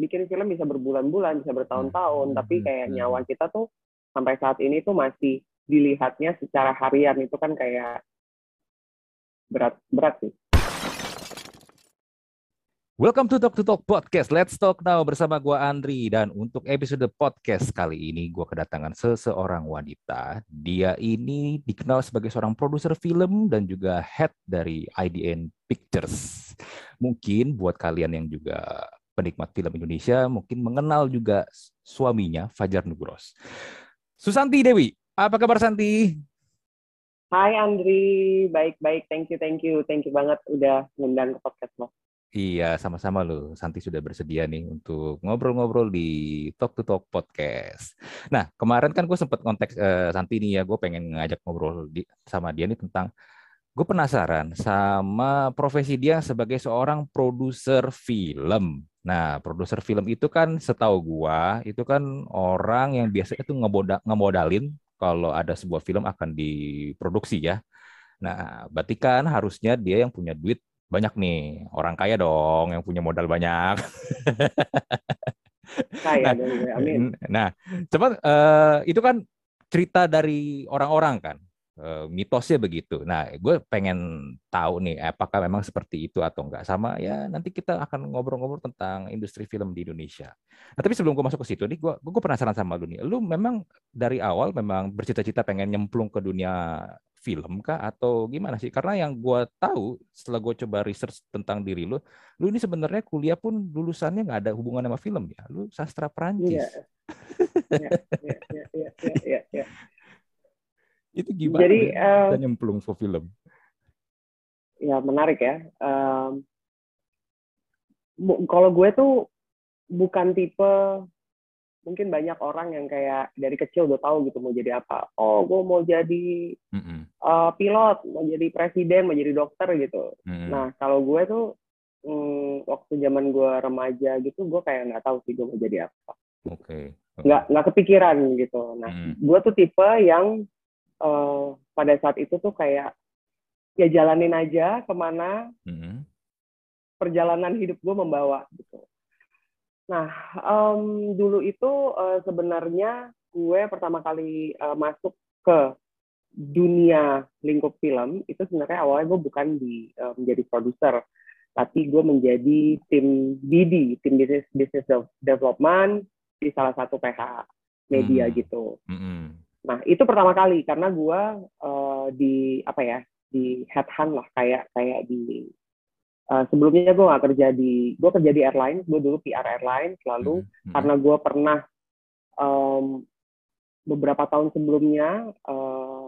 bikin film bisa berbulan-bulan, bisa bertahun-tahun, Hmm, tapi hmm, kayak hmm. nyawa kita tuh sampai saat ini tuh masih dilihatnya secara harian itu kan kayak berat berat sih. Welcome to Talk to Talk Podcast. Let's talk now bersama gua Andri dan untuk episode podcast kali ini gua kedatangan seseorang wanita. Dia ini dikenal sebagai seorang produser film dan juga head dari IDN Pictures. Mungkin buat kalian yang juga penikmat film Indonesia mungkin mengenal juga suaminya Fajar Nugros. Susanti Dewi, apa kabar Santi? Hai Andri, baik-baik, thank you, thank you, thank you banget udah ngundang ke podcast lo. Iya, sama-sama loh. Santi sudah bersedia nih untuk ngobrol-ngobrol di Talk to Talk Podcast. Nah, kemarin kan gue sempat konteks eh, Santi nih ya, gue pengen ngajak ngobrol di, sama dia nih tentang, gue penasaran sama profesi dia sebagai seorang produser film. Nah, produser film itu kan setahu gua itu kan orang yang biasanya tuh ngeboda, ngemodalin kalau ada sebuah film akan diproduksi ya. Nah, berarti kan harusnya dia yang punya duit banyak nih orang kaya dong yang punya modal banyak. Saya Nah, dong gue, amin. Nah, cuman eh, itu kan cerita dari orang-orang kan, mitosnya begitu. Nah, gue pengen tahu nih, apakah memang seperti itu atau enggak. Sama ya, nanti kita akan ngobrol-ngobrol tentang industri film di Indonesia. Nah, tapi sebelum gue masuk ke situ nih, gue gue penasaran sama lu nih. Lu memang dari awal memang bercita-cita pengen nyemplung ke dunia film kah atau gimana sih? Karena yang gue tahu setelah gue coba research tentang diri lu, lu ini sebenarnya kuliah pun lulusannya nggak ada hubungan sama film ya. Lu sastra Perancis. Iya. Iya, iya, iya, iya, iya, iya, iya. Itu gimana? Jadi, ya eh, bisa nyemplung ke film? ya menarik ya. Bu- kalau gue tuh bukan tipe mungkin banyak orang yang kayak dari kecil udah tahu gitu mau jadi apa. Oh, gue mau jadi Mm-mm. eh, pilot, mau jadi presiden, mau jadi dokter gitu. Mm-mm. Nah, kalau gue tuh mm, waktu zaman gue remaja gitu, gue kayak nggak tahu sih gue mau jadi apa. Oke. Nggak nggak kepikiran gitu. Nah, Mm. gue tuh tipe yang eh, pada saat itu tuh kayak ya jalanin aja ke mana Mm-mm. perjalanan hidup gue membawa gitu. Nah, em, dulu itu eh, sebenarnya gue pertama kali eh, masuk ke dunia lingkup film itu sebenarnya awalnya gue bukan di eh, menjadi produser, tapi gue menjadi tim BD, tim business business de- development di salah satu PH media Hmm. gitu. Mm-mm. Nah, itu pertama kali karena gue eh, di apa ya di headhunt lah kayak kayak di eh, sebelumnya gue nggak kerja di gue kerja di airlines gue dulu PR airlines lalu Mm-mm. karena gue pernah em, beberapa tahun sebelumnya eh,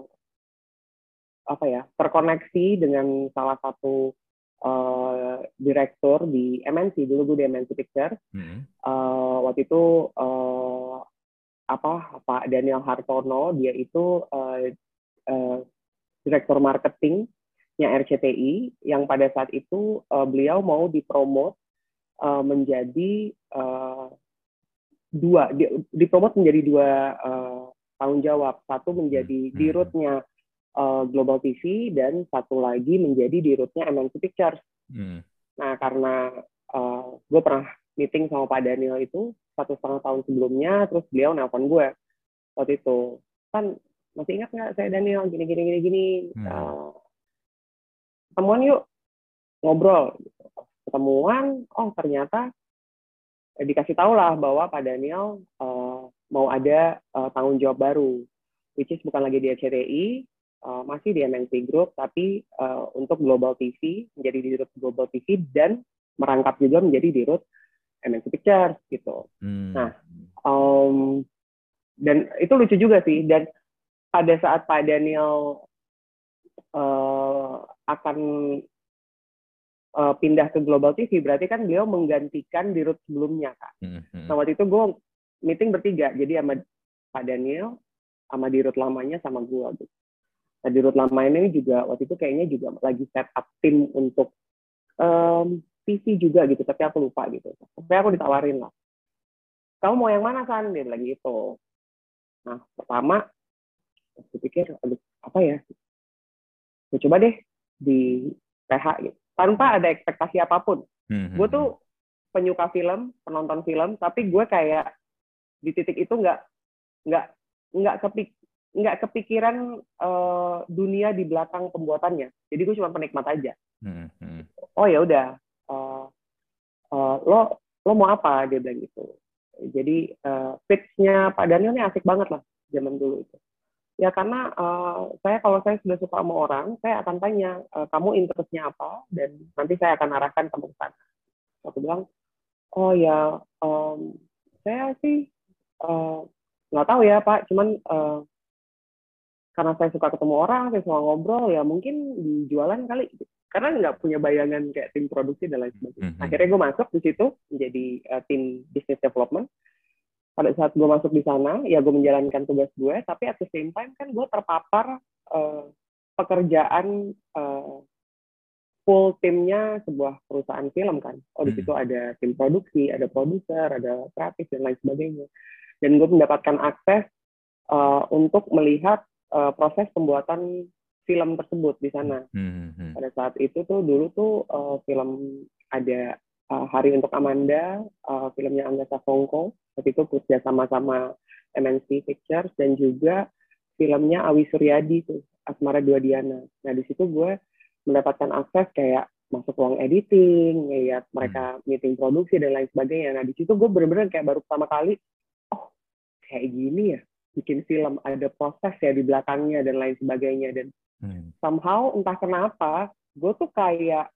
apa ya terkoneksi dengan salah satu eh, direktur di MNC dulu gue di MNC Pictures Mm-mm. Eh, waktu itu eh, apa Pak Daniel Hartono dia itu eh, eh, direktur marketingnya RCTI yang pada saat itu eh, beliau mau dipromot eh, menjadi eh, dua di, dipromot menjadi dua eh, tanggung jawab satu menjadi Hmm. dirutnya eh, Global TV dan satu lagi menjadi dirutnya MNC Pictures Mm. Nah, karena gue pernah meeting sama Pak Daniel itu satu setengah tahun sebelumnya, terus beliau nelpon gue waktu itu. Kan masih ingat nggak saya Daniel gini gini gini gini. Hmm. Eh, ketemuan yuk ngobrol. Gitu. Ketemuan, oh ternyata eh, dikasih tahu lah bahwa Pak Daniel eh, mau ada eh, tanggung jawab baru, which is bukan lagi di RCTI, uh, masih di MNC Group, tapi uh, untuk Global TV, menjadi dirut Global TV, dan merangkap juga menjadi dirut MNC Pictures, gitu. Mm. Nah. Um, dan itu lucu juga sih, dan pada saat Pak Daniel uh, akan uh, pindah ke Global TV, berarti kan beliau menggantikan dirut sebelumnya, kan. Mm-mm. Nah, waktu itu gue meeting bertiga, jadi sama Pak Daniel, sama dirut lamanya, sama gue. Gitu. Nah, dirut lama ini juga waktu itu kayaknya juga lagi set up tim untuk em, TV juga gitu, tapi aku lupa gitu. Tapi aku ditawarin lah. Kamu mau yang mana kan? Dia bilang gitu. Nah, pertama, aku pikir, aduh, apa ya? Gue coba deh di PH gitu. Tanpa ada ekspektasi apa pun. Mhm. Gue tuh penyuka film, penonton film, tapi gue kayak di titik itu nggak nggak nggak kepik nggak kepikiran uh, dunia di belakang pembuatannya. Jadi gue cuma penikmat aja. Hmm, hmm. Oh ya udah, uh, lo lo mau apa dia bilang gitu. Jadi uh, pitch-nya Pak Daniel ini asik banget lah zaman dulu itu. Ya karena uh, saya kalau saya sudah suka sama orang, saya akan tanya uh, kamu interestnya apa dan nanti saya akan arahkan kamu ke sana. Aku bilang, oh ya um, saya sih nggak uh, tahu ya Pak, cuman uh, karena saya suka ketemu orang, saya suka ngobrol, ya mungkin di jualan kali. Karena nggak punya bayangan kayak tim produksi dan lain sebagainya. Mm -hmm. Akhirnya gue masuk di situ menjadi uh, tim business development. Pada saat gue masuk di sana, ya gue menjalankan tugas gue, tapi at the same time kan gue terpapar uh, pekerjaan uh, full timnya sebuah perusahaan film kan. Oh di situ ada tim produksi, ada produser, ada kreatif dan lain sebagainya. Dan gue mendapatkan akses uh, untuk melihat uh, proses pembuatan film tersebut di sana. Hmm, hmm. Pada saat itu tuh dulu tuh uh, film ada uh, Hari untuk Amanda, uh, filmnya Angga Safongko, waktu itu kerja sama-sama MNC Pictures dan juga filmnya Awi Suryadi tuh Asmara Dua Diana. Nah di situ gue mendapatkan akses kayak masuk ruang editing, ngeliat mereka hmm. meeting produksi dan lain sebagainya. Nah di situ gue bener-bener kayak baru pertama kali, oh kayak gini ya bikin film ada proses ya di belakangnya dan lain sebagainya dan hmm. somehow entah kenapa gue tuh kayak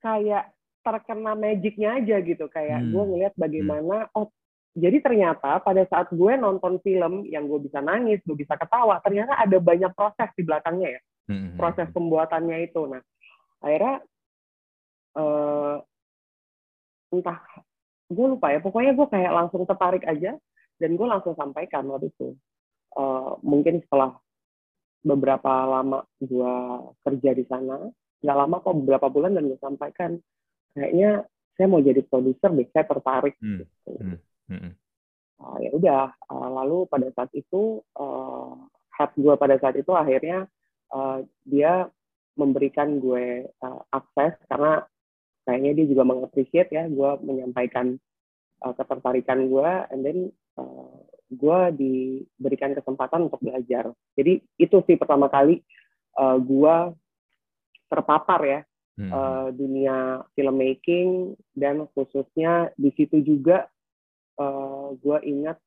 kayak terkena magicnya aja gitu kayak hmm. gue ngeliat bagaimana hmm. oh jadi ternyata pada saat gue nonton film yang gue bisa nangis gue bisa ketawa ternyata ada banyak proses di belakangnya ya hmm. proses pembuatannya itu nah akhirnya uh, entah gue lupa ya pokoknya gue kayak langsung tertarik aja dan gue langsung sampaikan waktu itu uh, mungkin setelah beberapa lama gue kerja di sana nggak lama kok beberapa bulan dan gue sampaikan kayaknya saya mau jadi produser deh saya tertarik hmm. gitu. Hmm. Hmm. Uh, ya udah uh, lalu pada saat itu uh, head gue pada saat itu akhirnya uh, dia memberikan gue uh, akses karena kayaknya dia juga mengapresiasi ya gue menyampaikan uh, ketertarikan gue and then uh, gue diberikan kesempatan untuk belajar jadi itu sih pertama kali uh, gue terpapar ya hmm. uh, dunia filmmaking dan khususnya di situ juga uh, gue ingat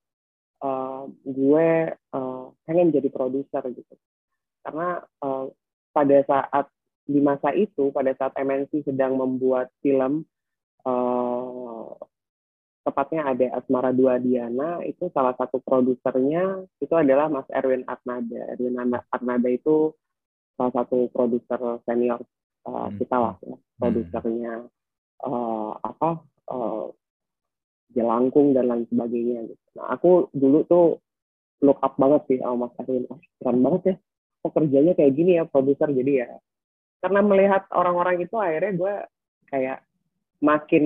uh, gue uh, pengen jadi produser gitu karena uh, pada saat di masa itu pada saat MNC sedang membuat film uh, tepatnya ada Asmara Dua Diana itu salah satu produsernya itu adalah Mas Erwin Arnada. Erwin Arnada itu salah satu produser senior uh, kita lah ya, hmm. produsernya uh, apa uh, Jelangkung dan lain sebagainya. Gitu. Nah aku dulu tuh look up banget sih sama Mas Erwin, oh, keren banget ya. Pekerjanya kayak gini ya produser jadi ya karena melihat orang-orang itu akhirnya gue kayak makin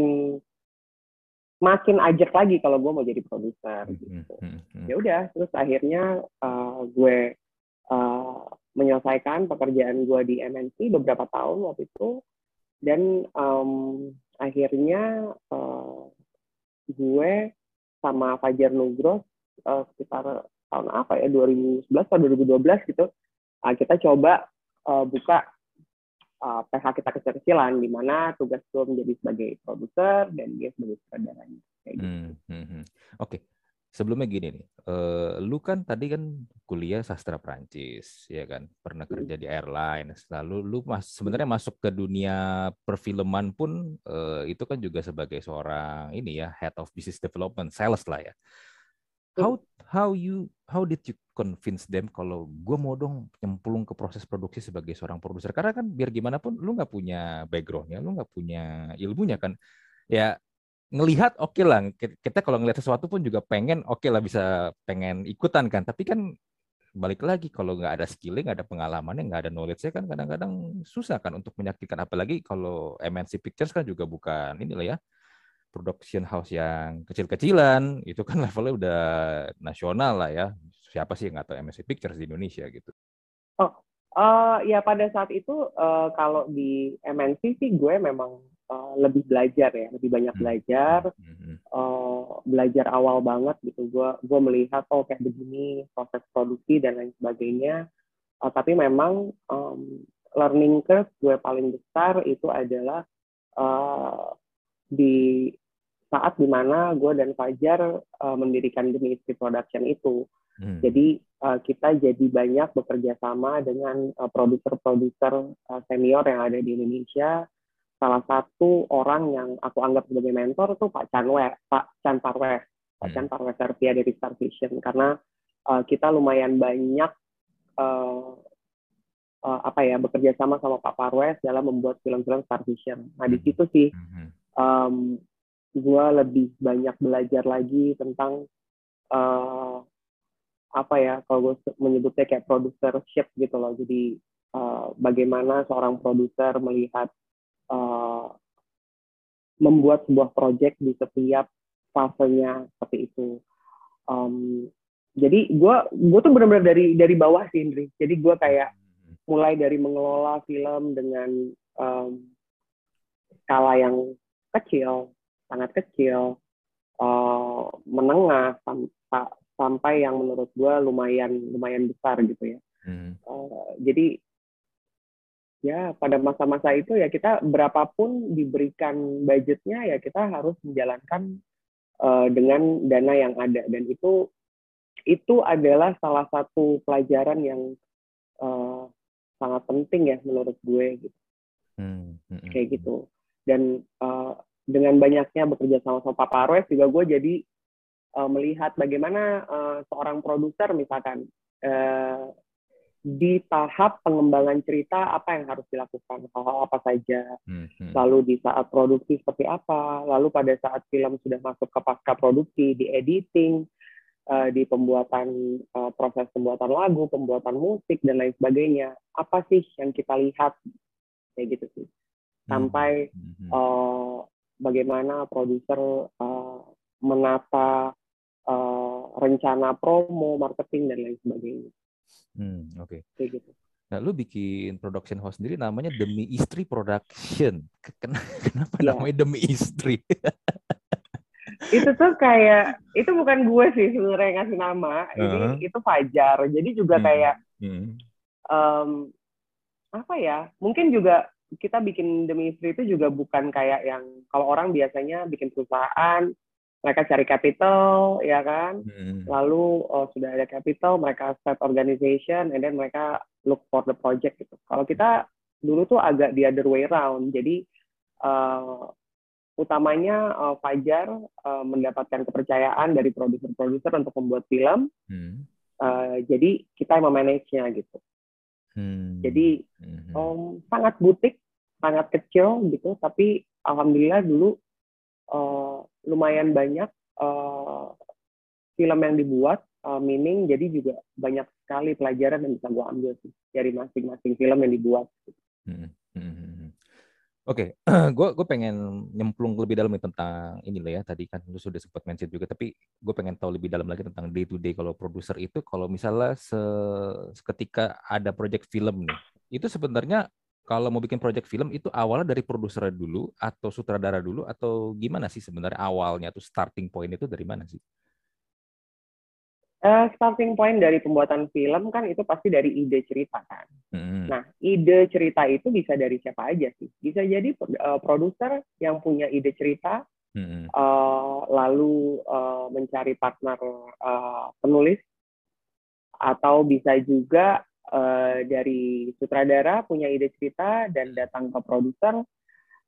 makin ajak lagi kalau gue mau jadi produser hmm, gitu. Hmm, hmm, ya udah, terus akhirnya uh, gue uh, menyelesaikan pekerjaan gue di MNC beberapa tahun waktu itu dan um, akhirnya uh, gue sama Fajar Nugros uh, sekitar tahun apa ya 2011 atau 2012 gitu uh, kita coba uh, buka uh, PH kita kecil-kecilan di mana tugas gue menjadi sebagai produser dan dia sebagai sutradaranya kayak gitu. Hmm, hmm, hmm. Oke. Okay. Sebelumnya gini nih, uh, lu kan tadi kan kuliah sastra Prancis, ya kan, pernah hmm. kerja di airline, lalu lu mas sebenarnya masuk ke dunia perfilman pun uh, itu kan juga sebagai seorang ini ya head of business development, sales lah ya how how you how did you convince them kalau gue mau dong nyemplung ke proses produksi sebagai seorang produser? Karena kan biar gimana pun lu nggak punya backgroundnya lu nggak punya ilmunya kan. Ya ngelihat oke okay lah kita kalau ngelihat sesuatu pun juga pengen oke okay lah bisa pengen ikutan kan. Tapi kan balik lagi kalau nggak ada skilling nggak ada pengalamannya nggak ada knowledge-nya kan kadang-kadang susah kan untuk menyakitkan. Apalagi kalau MNC Pictures kan juga bukan inilah ya production house yang kecil-kecilan itu kan levelnya udah nasional lah ya siapa sih yang nggak tahu MSC Pictures di Indonesia gitu oh uh, ya pada saat itu uh, kalau di MNC sih gue memang uh, lebih belajar ya, lebih banyak Hmm. belajar, Mhm. uh, belajar awal banget gitu. Gue gue melihat oh kayak begini proses produksi dan lain sebagainya. Uh, tapi memang um, learning curve gue paling besar itu adalah uh, di saat di mana gue dan Fajar uh, mendirikan Demi Production itu. Hmm. Jadi uh, kita jadi banyak bekerja sama dengan uh, produser-produser uh, senior yang ada di Indonesia. Salah satu orang yang aku anggap sebagai mentor tuh Pak Chanwe, Pak Chan Parwes, Pak Hmm. Chan Parwes Serpia dari Star Vision karena uh, kita lumayan banyak uh, uh, apa ya bekerja sama sama Pak Parwes dalam membuat film-film Star Vision. Nah di Hmm. situ sih um, gue lebih banyak belajar lagi tentang uh, apa ya kalau gue menyebutnya kayak producership gitu loh. Jadi uh, bagaimana seorang produser melihat uh, membuat sebuah project di setiap fasenya seperti itu. Um, jadi gue gue tuh benar-benar dari dari bawah sih Indri. Jadi gue kayak mulai dari mengelola film dengan um, skala yang kecil, sangat kecil, uh, menengah sam- sa- sampai yang menurut gue lumayan lumayan besar gitu ya. Mhm. Uh, jadi ya pada masa-masa itu ya kita berapapun diberikan budgetnya ya kita harus menjalankan uh, dengan dana yang ada dan itu itu adalah salah satu pelajaran yang uh, sangat penting ya menurut gue gitu Hmm. Mhm. kayak gitu dan uh, dengan banyaknya bekerja sama sama Pak Parwes juga gue jadi uh, melihat bagaimana uh, seorang produser misalkan uh, di tahap pengembangan cerita apa yang harus dilakukan hal-hal apa saja. Mhm. lalu di saat produksi seperti apa lalu pada saat film sudah masuk ke pasca produksi di editing uh, di pembuatan uh, proses pembuatan lagu pembuatan musik dan lain sebagainya. Apa sih yang kita lihat? Kayak gitu sih. Sampai Mhm. uh, bagaimana produser uh, menata uh, rencana promo, marketing dan lain sebagainya. Hmm, Oke. Kayak gitu. Nah, lu bikin production house sendiri namanya Demi Istri Production. Ke- ken- Kenapa Iya. namanya Demi Istri? Itu tuh kayak itu bukan gue sih sebenarnya yang ngasih nama. Ini Heeh. itu Fajar. Jadi juga Hmm. kayak Hmm. um, apa ya? Mungkin juga kita bikin demi istri itu juga bukan kayak yang kalau orang biasanya bikin perusahaan, mereka cari capital, ya kan? Hmm. lalu oh, sudah ada capital mereka start organization and then mereka look for the project gitu kalau kita dulu tuh agak the other way around jadi uh, utamanya uh, Fajar uh, mendapatkan kepercayaan dari produser-produser untuk membuat film Hmm. uh, jadi kita yang memanage-nya gitu Hmm. jadi um, sangat butik sangat kecil gitu tapi alhamdulillah dulu uh, lumayan banyak uh, film yang dibuat uh, meaning jadi juga banyak sekali pelajaran yang bisa gue ambil sih dari masing-masing film yang dibuat Hmm. Hmm. Oke, gue gue pengen nyemplung lebih dalam nih tentang ini loh ya. Tadi kan lu sudah sempat mention juga, tapi gue pengen tahu lebih dalam lagi tentang day to day kalau produser itu kalau misalnya se seketika ada project film nih, itu sebenarnya kalau mau bikin project film itu awalnya dari produser dulu atau sutradara dulu atau gimana sih sebenarnya awalnya tuh starting point itu dari mana sih? Uh, starting point dari pembuatan film kan itu pasti dari ide cerita kan Hmm. nah ide cerita itu bisa dari siapa aja sih bisa jadi uh, produser yang punya ide cerita Hmm. uh, lalu uh, mencari partner uh, penulis atau bisa juga uh, dari sutradara punya ide cerita dan datang ke produser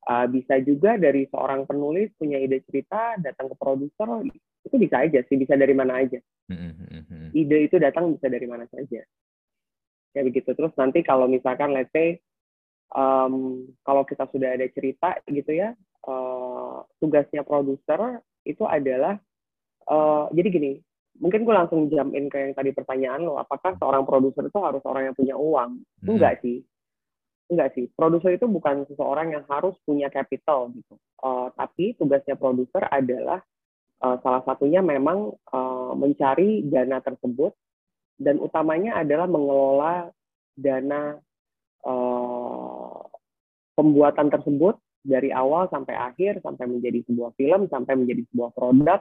Uh, bisa juga dari seorang penulis punya ide cerita datang ke produser itu bisa aja sih bisa dari mana aja Hmm. Hmm. Hmm. ide itu datang bisa dari mana saja ya begitu terus nanti kalau misalkan let's say um, kalau kita sudah ada cerita gitu ya uh, tugasnya produser itu adalah uh, jadi gini mungkin gue langsung jump in ke yang tadi pertanyaan lo apakah seorang produser itu harus orang yang punya uang enggak sih enggak sih produser itu bukan seseorang yang harus punya capital gitu Uh, tapi tugasnya produser adalah uh, salah satunya memang uh, mencari dana tersebut dan utamanya adalah mengelola dana uh, pembuatan tersebut dari awal sampai akhir sampai menjadi sebuah film sampai menjadi sebuah produk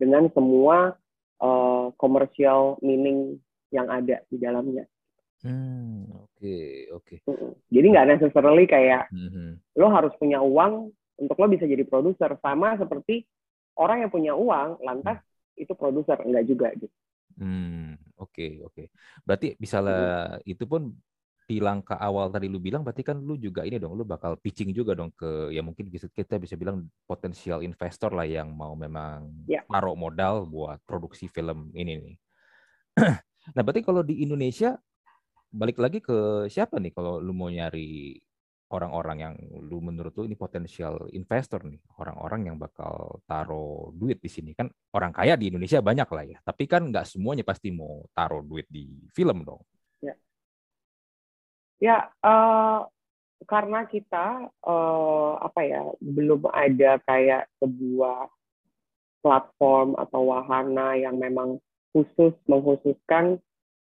dengan semua uh, commercial meaning yang ada di dalamnya. Hmm, oke, okay, oke. Okay. Jadi nggak necessarily kayak mm-hmm. lo harus punya uang untuk lo bisa jadi produser sama seperti orang yang punya uang lantas hmm. itu produser enggak juga gitu. Hmm, oke, okay, oke. Okay. Berarti misalnya hmm. itu pun di langkah awal tadi lu bilang berarti kan lu juga ini dong lu bakal pitching juga dong ke ya mungkin bisa kita bisa bilang potensial investor lah yang mau memang yeah. taruh modal buat produksi film ini nih. nah berarti kalau di Indonesia balik lagi ke siapa nih kalau lu mau nyari orang-orang yang lu menurut lu ini potensial investor nih? Orang-orang yang bakal taruh duit di sini. Kan orang kaya di Indonesia banyak lah ya. Tapi kan nggak semuanya pasti mau taruh duit di film dong. Ya, uh, karena kita uh, apa ya belum ada kayak sebuah platform atau wahana yang memang khusus mengkhususkan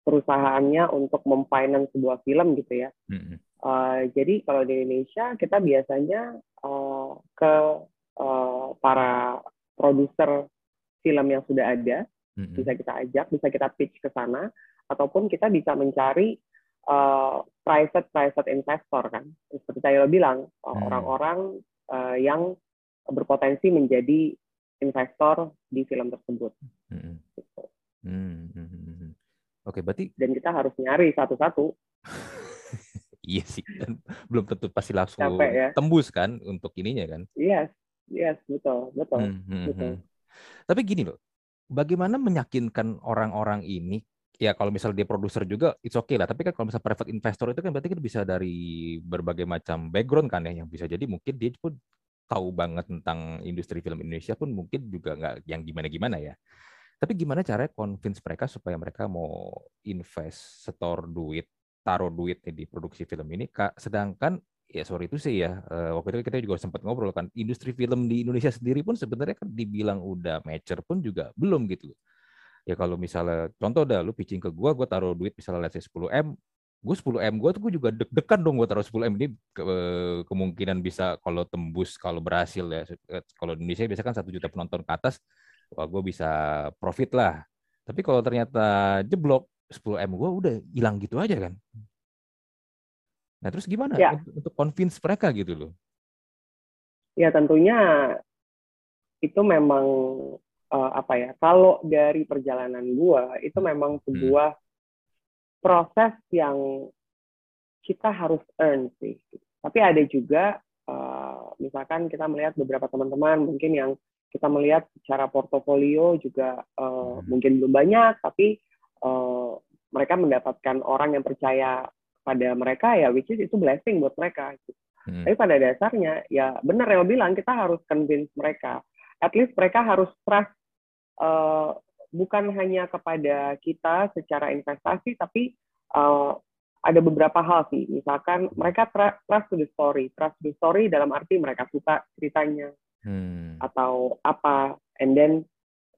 perusahaannya untuk memfinance sebuah film gitu ya. Mm-hmm. Uh, jadi kalau di Indonesia kita biasanya uh, ke uh, para produser film yang sudah ada mm-hmm. bisa kita ajak, bisa kita pitch ke sana, ataupun kita bisa mencari uh, private private investor kan seperti saya bilang uh, hmm. orang-orang uh, yang berpotensi menjadi investor di film tersebut. Hmm. Gitu. Hmm. Oke, berarti dan kita harus nyari satu-satu. iya sih, dan belum tentu pasti langsung Capek, ya? tembus kan untuk ininya kan? Yes, yes, betul, betul, hmm, hmm, betul. Hmm. Tapi gini loh, bagaimana meyakinkan orang-orang ini ya kalau misalnya dia produser juga it's okay lah tapi kan kalau misalnya private investor itu kan berarti kan bisa dari berbagai macam background kan ya yang bisa jadi mungkin dia pun tahu banget tentang industri film Indonesia pun mungkin juga nggak yang gimana-gimana ya tapi gimana caranya convince mereka supaya mereka mau invest setor duit taruh duit di produksi film ini sedangkan ya sorry itu sih ya eh, waktu itu kita juga sempat ngobrol kan industri film di Indonesia sendiri pun sebenarnya kan dibilang udah mature pun juga belum gitu. Ya kalau misalnya contoh dah lu pitching ke gua gua taruh duit misalnya let's say 10 m gue 10 m gue tuh gue juga deg-degan dong gue taruh 10 m ini ke, kemungkinan bisa kalau tembus kalau berhasil ya kalau di Indonesia biasanya kan satu juta penonton ke atas wah gue bisa profit lah tapi kalau ternyata jeblok 10 m gue udah hilang gitu aja kan nah terus gimana ya. untuk, untuk convince mereka gitu loh ya tentunya itu memang uh, apa ya kalau dari perjalanan gua itu memang hmm. sebuah hmm. proses yang kita harus earn sih tapi ada juga uh, misalkan kita melihat beberapa teman-teman mungkin yang kita melihat secara portofolio juga uh, mungkin belum banyak tapi uh, mereka mendapatkan orang yang percaya pada mereka ya which is itu blessing buat mereka hmm. tapi pada dasarnya ya benar yang bilang kita harus convince mereka at least mereka harus trust uh, bukan hanya kepada kita secara investasi, tapi uh, ada beberapa hal sih. Misalkan mereka trust to the story, trust the story dalam arti mereka suka ceritanya hmm. Atau apa, and then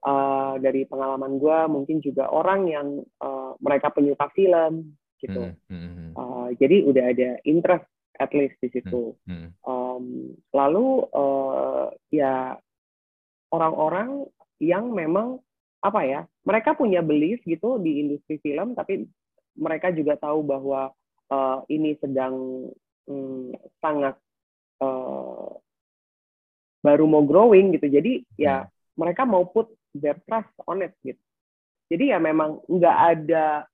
uh, dari pengalaman gue mungkin juga orang yang uh, mereka penyuka film gitu. Hmm. Uh, jadi udah ada interest at least di situ. Hmm. Um, lalu uh, ya orang-orang yang memang apa ya mereka punya belief gitu di industri film tapi mereka juga tahu bahwa uh, ini sedang um, sangat uh, baru mau growing gitu jadi ya hmm. mereka mau put their trust on it gitu jadi ya memang nggak ada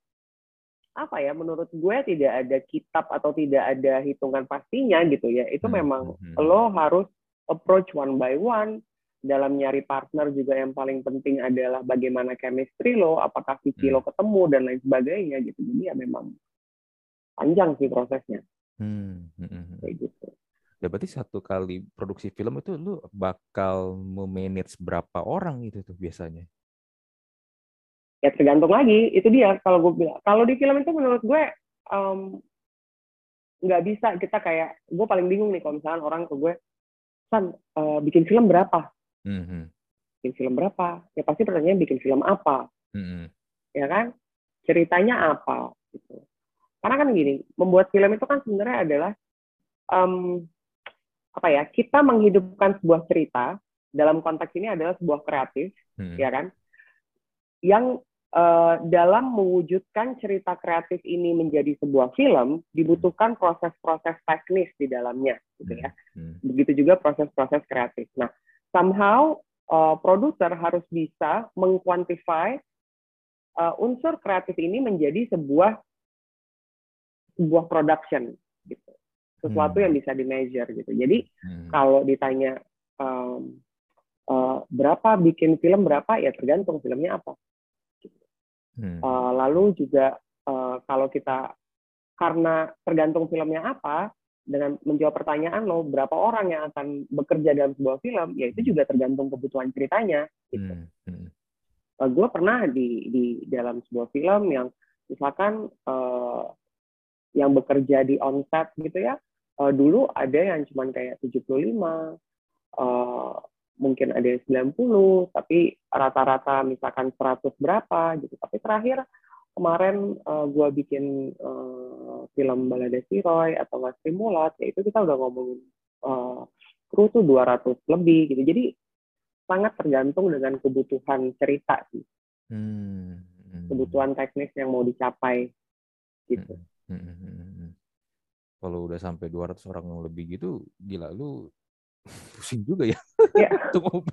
apa ya menurut gue tidak ada kitab atau tidak ada hitungan pastinya gitu ya itu hmm. memang hmm. lo harus approach one by one dalam nyari partner juga yang paling penting adalah bagaimana chemistry lo, apakah visi hmm. lo ketemu dan lain sebagainya gitu. Jadi ya memang panjang sih prosesnya. Hmm. hmm, hmm, hmm. Kayak gitu. Ya berarti satu kali produksi film itu lu bakal memanage berapa orang itu tuh biasanya? Ya tergantung lagi. Itu dia kalau gue bilang. Kalau di film itu menurut gue um, nggak bisa kita kayak gue paling bingung nih kalau misalnya orang ke gue san uh, bikin film berapa Mm-hmm. Bikin film berapa? Ya pasti pertanyaannya bikin film apa? Mm-hmm. Ya kan? Ceritanya apa? Gitu. Karena kan gini, membuat film itu kan sebenarnya adalah um, apa ya kita menghidupkan sebuah cerita dalam konteks ini adalah sebuah kreatif hmm. ya kan yang uh, dalam mewujudkan cerita kreatif ini menjadi sebuah film dibutuhkan proses-proses teknis di dalamnya gitu ya hmm. hmm. begitu juga proses-proses kreatif nah somehow uh, produser harus bisa mengkuantify uh, unsur kreatif ini menjadi sebuah sebuah production gitu sesuatu hmm. yang bisa di measure gitu jadi hmm. kalau ditanya um, uh, berapa bikin film berapa ya tergantung filmnya apa hmm. uh, lalu juga uh, kalau kita karena tergantung filmnya apa dengan menjawab pertanyaan lo berapa orang yang akan bekerja dalam sebuah film ya itu juga tergantung kebutuhan ceritanya gitu. Hmm. Hmm. Uh, gue pernah di di dalam sebuah film yang misalkan uh, yang bekerja di onset gitu ya uh, dulu ada yang cuma kayak 75 uh, mungkin ada yang 90 tapi rata-rata misalkan 100 berapa gitu tapi terakhir kemarin uh, gue bikin uh, film Balada Siroy atau Mas Mulat, ya itu kita udah ngomongin uh, kru tuh 200 lebih gitu. Jadi sangat tergantung dengan kebutuhan cerita sih. Hmm. hmm. Kebutuhan teknis yang mau dicapai gitu. Hmm. Hmm. Kalau udah sampai 200 orang lebih gitu, gila lu pusing juga ya. ya.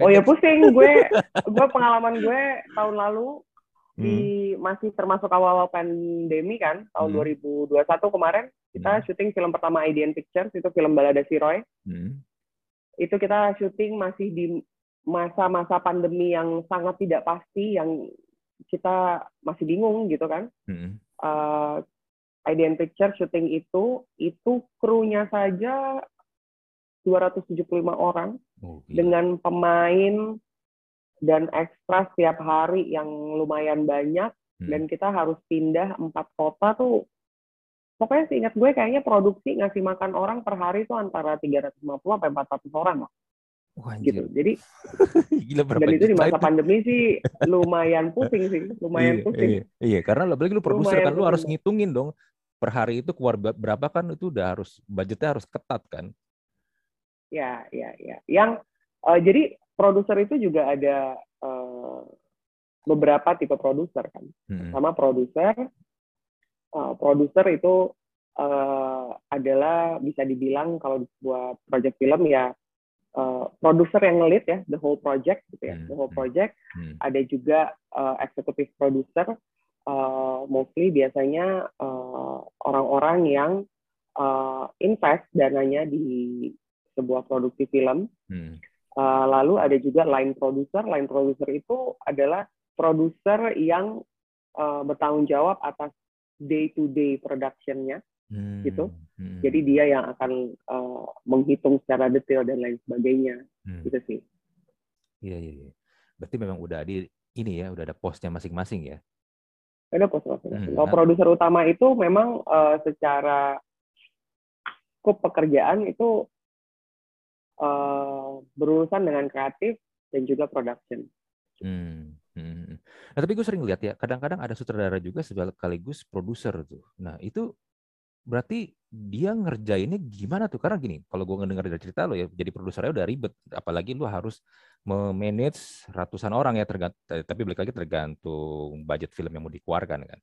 oh ya pusing gue. Gue pengalaman gue tahun lalu di hmm. masih termasuk awal-awal pandemi kan tahun hmm. 2021 kemarin kita hmm. syuting film pertama IDN Pictures itu film Balada Si Roy hmm. itu kita syuting masih di masa-masa pandemi yang sangat tidak pasti yang kita masih bingung gitu kan hmm. uh, IDN Pictures syuting itu itu krunya saja 275 orang oh, iya. dengan pemain dan ekstra setiap hari yang lumayan banyak hmm. dan kita harus pindah empat kota tuh pokoknya seingat gue kayaknya produksi ngasih makan orang per hari tuh antara 350 sampai 400 orang lah. Wah, gitu. Jadi Gila dan itu di masa itu? pandemi sih lumayan pusing sih, lumayan iya, pusing. Iya, iya, karena apalagi lu produser kan lu harus ngitungin dong per hari itu keluar berapa kan itu udah harus budgetnya harus ketat kan. Ya, ya, ya. Yang uh, jadi produser itu juga ada uh, beberapa tipe produser kan. Hmm. Sama produser, uh, produser itu uh, adalah bisa dibilang kalau sebuah project film ya uh, produser yang ngelit ya the whole project gitu ya, hmm. the whole project. Hmm. Ada juga uh, executive producer, uh, mostly biasanya orang-orang uh, yang uh, invest dananya di sebuah produksi film. Hmm Uh, lalu ada juga line producer. Line producer itu adalah produser yang uh, bertanggung jawab atas day to day productionnya, hmm. gitu. Hmm. Jadi dia yang akan uh, menghitung secara detail dan lain sebagainya, hmm. gitu sih. Iya iya. iya. Berarti memang udah di ini ya, udah ada posnya masing-masing ya. Ada pos masing-masing. Hmm. Kalau produser utama itu memang uh, secara skop pekerjaan itu uh, berurusan dengan kreatif dan juga production. Hmm. Hmm. Nah, tapi gue sering lihat ya, kadang-kadang ada sutradara juga sekaligus produser tuh. Nah, itu berarti dia ngerjainnya gimana tuh? Karena gini, kalau gue ngedengar dari cerita lo ya, jadi produsernya udah ribet. Apalagi lu harus memanage ratusan orang ya, tergant tapi balik lagi tergantung budget film yang mau dikeluarkan kan.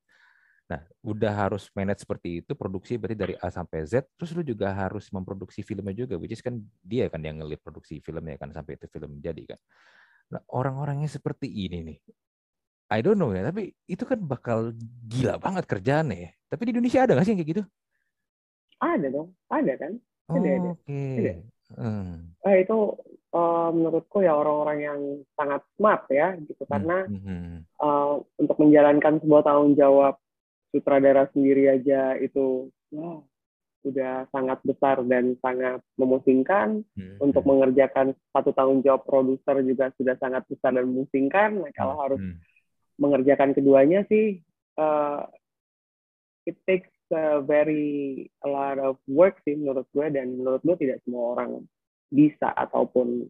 Nah, udah harus manage seperti itu, produksi berarti dari A sampai Z, terus lu juga harus memproduksi filmnya juga, which is kan dia kan yang ngelit produksi filmnya kan sampai itu film jadi kan. Nah, orang-orangnya seperti ini nih. I don't know ya, tapi itu kan bakal gila banget kerjaannya ya. Tapi di Indonesia ada nggak sih yang kayak gitu? Ada dong, ada kan. Ada, oh, Oke. Okay. Hmm. Nah, itu uh, menurutku ya orang-orang yang sangat smart ya, gitu. Hmm, Karena hmm. Uh, untuk menjalankan sebuah tanggung jawab sutradara sendiri aja itu wow, sudah sangat besar dan sangat memusingkan. Hmm. Untuk mengerjakan satu tanggung jawab produser juga sudah sangat besar dan memusingkan. Nah, kalau harus hmm. mengerjakan keduanya sih, uh, it takes a very a lot of work sih menurut gue dan menurut gue tidak semua orang bisa ataupun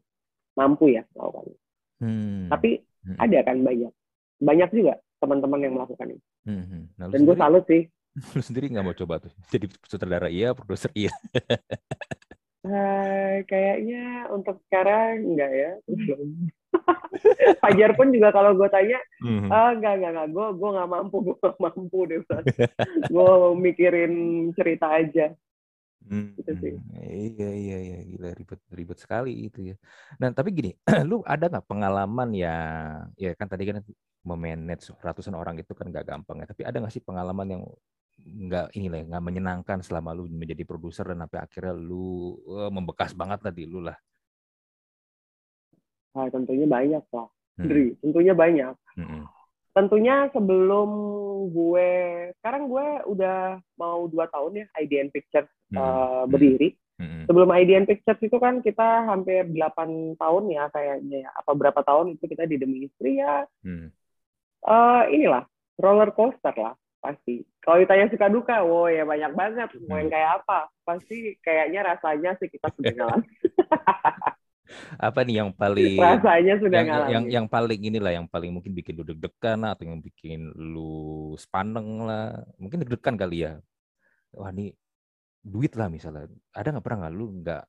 mampu ya melakukannya. Hmm. Tapi hmm. ada kan banyak, banyak juga teman-teman yang melakukan itu. Hmm. Nah, Dan gue salut sih. Lu sendiri nggak mau coba tuh jadi sutradara iya, produser iya. Uh, kayaknya untuk sekarang enggak ya belum Fajar pun juga kalau gue tanya, mm-hmm. ah enggak enggak enggak, gue gue nggak mampu, gue nggak mampu deh, gue mikirin cerita aja. Hmm, gitu sih. Iya iya iya gila ribet ribet sekali itu ya. Nah tapi gini, lu ada nggak pengalaman ya ya kan tadi kan memanage ratusan orang itu kan nggak gampang ya. Tapi ada nggak sih pengalaman yang nggak ini lah nggak menyenangkan selama lu menjadi produser dan sampai akhirnya lu uh, membekas banget lah di lu lah Nah, tentunya banyak lah. Hmm. tentunya banyak. Hmm. Tentunya sebelum gue, sekarang gue udah mau dua tahun ya IDN Pictures hmm. uh, berdiri. Hmm. Sebelum IDN Pictures itu kan kita hampir 8 tahun ya kayaknya ya. Apa berapa tahun itu kita di demi istri ya. Hmm. Uh, inilah roller coaster lah pasti. Kalau ditanya suka duka, wow ya banyak banget. Mau yang kayak apa? Pasti kayaknya rasanya sih kita sudah ngalamin. apa nih yang paling rasanya sudah yang, yang yang paling inilah yang paling mungkin bikin lu deg-degan atau yang bikin lu sepaneng lah. Mungkin deg-degan kali ya. Wah ini duit lah misalnya. Ada nggak pernah nggak lu nggak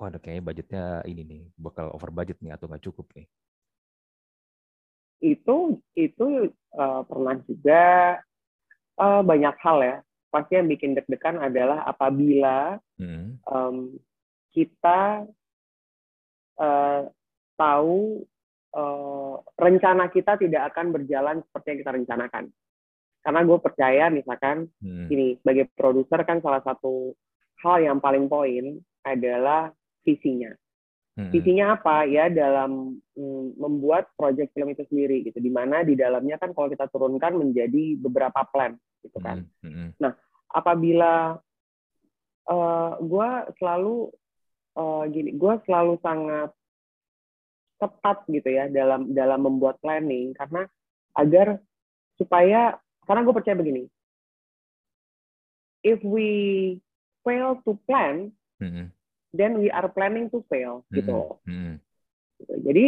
wah ada kayaknya budgetnya ini nih bakal over budget nih atau nggak cukup nih? Itu itu uh, pernah juga uh, banyak hal ya. Pasti yang bikin deg-degan adalah apabila hmm. um, kita uh, tahu uh, rencana kita tidak akan berjalan seperti yang kita rencanakan. Karena gue percaya misalkan hmm. ini sebagai produser kan salah satu hal yang paling poin adalah visinya. Hmm. Visinya apa ya dalam mm, membuat project film itu sendiri gitu. Di mana di dalamnya kan kalau kita turunkan menjadi beberapa plan gitu kan. Hmm. Hmm. Nah apabila uh, eh, gue selalu uh, gini, gue selalu sangat ketat gitu ya dalam dalam membuat planning karena agar supaya karena gue percaya begini, if we fail to plan, mm-hmm. then we are planning to fail mm-hmm. gitu. Mm-hmm. gitu. Jadi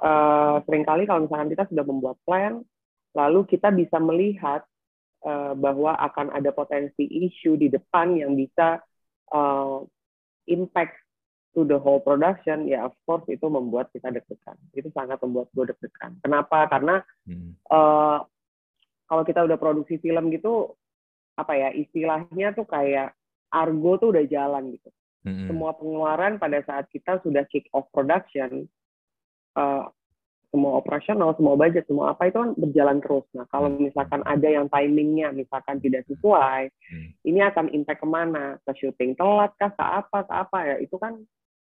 uh, sering kali kalau misalkan kita sudah membuat plan, lalu kita bisa melihat uh, bahwa akan ada potensi isu di depan yang bisa uh, impact to the whole production, ya of course itu membuat kita deg-degan. Itu sangat membuat gue deg-degan. Kenapa? Karena hmm. uh, kalau kita udah produksi film gitu, apa ya istilahnya tuh kayak argo tuh udah jalan gitu. Hmm. Semua pengeluaran pada saat kita sudah kick off production, uh, semua operasional, semua budget, semua apa itu kan berjalan terus. Nah, kalau hmm. misalkan ada yang timingnya misalkan tidak sesuai, hmm. ini akan impact ke mana? Ke syuting telat kah? Ke apa? Ke apa ya? Itu kan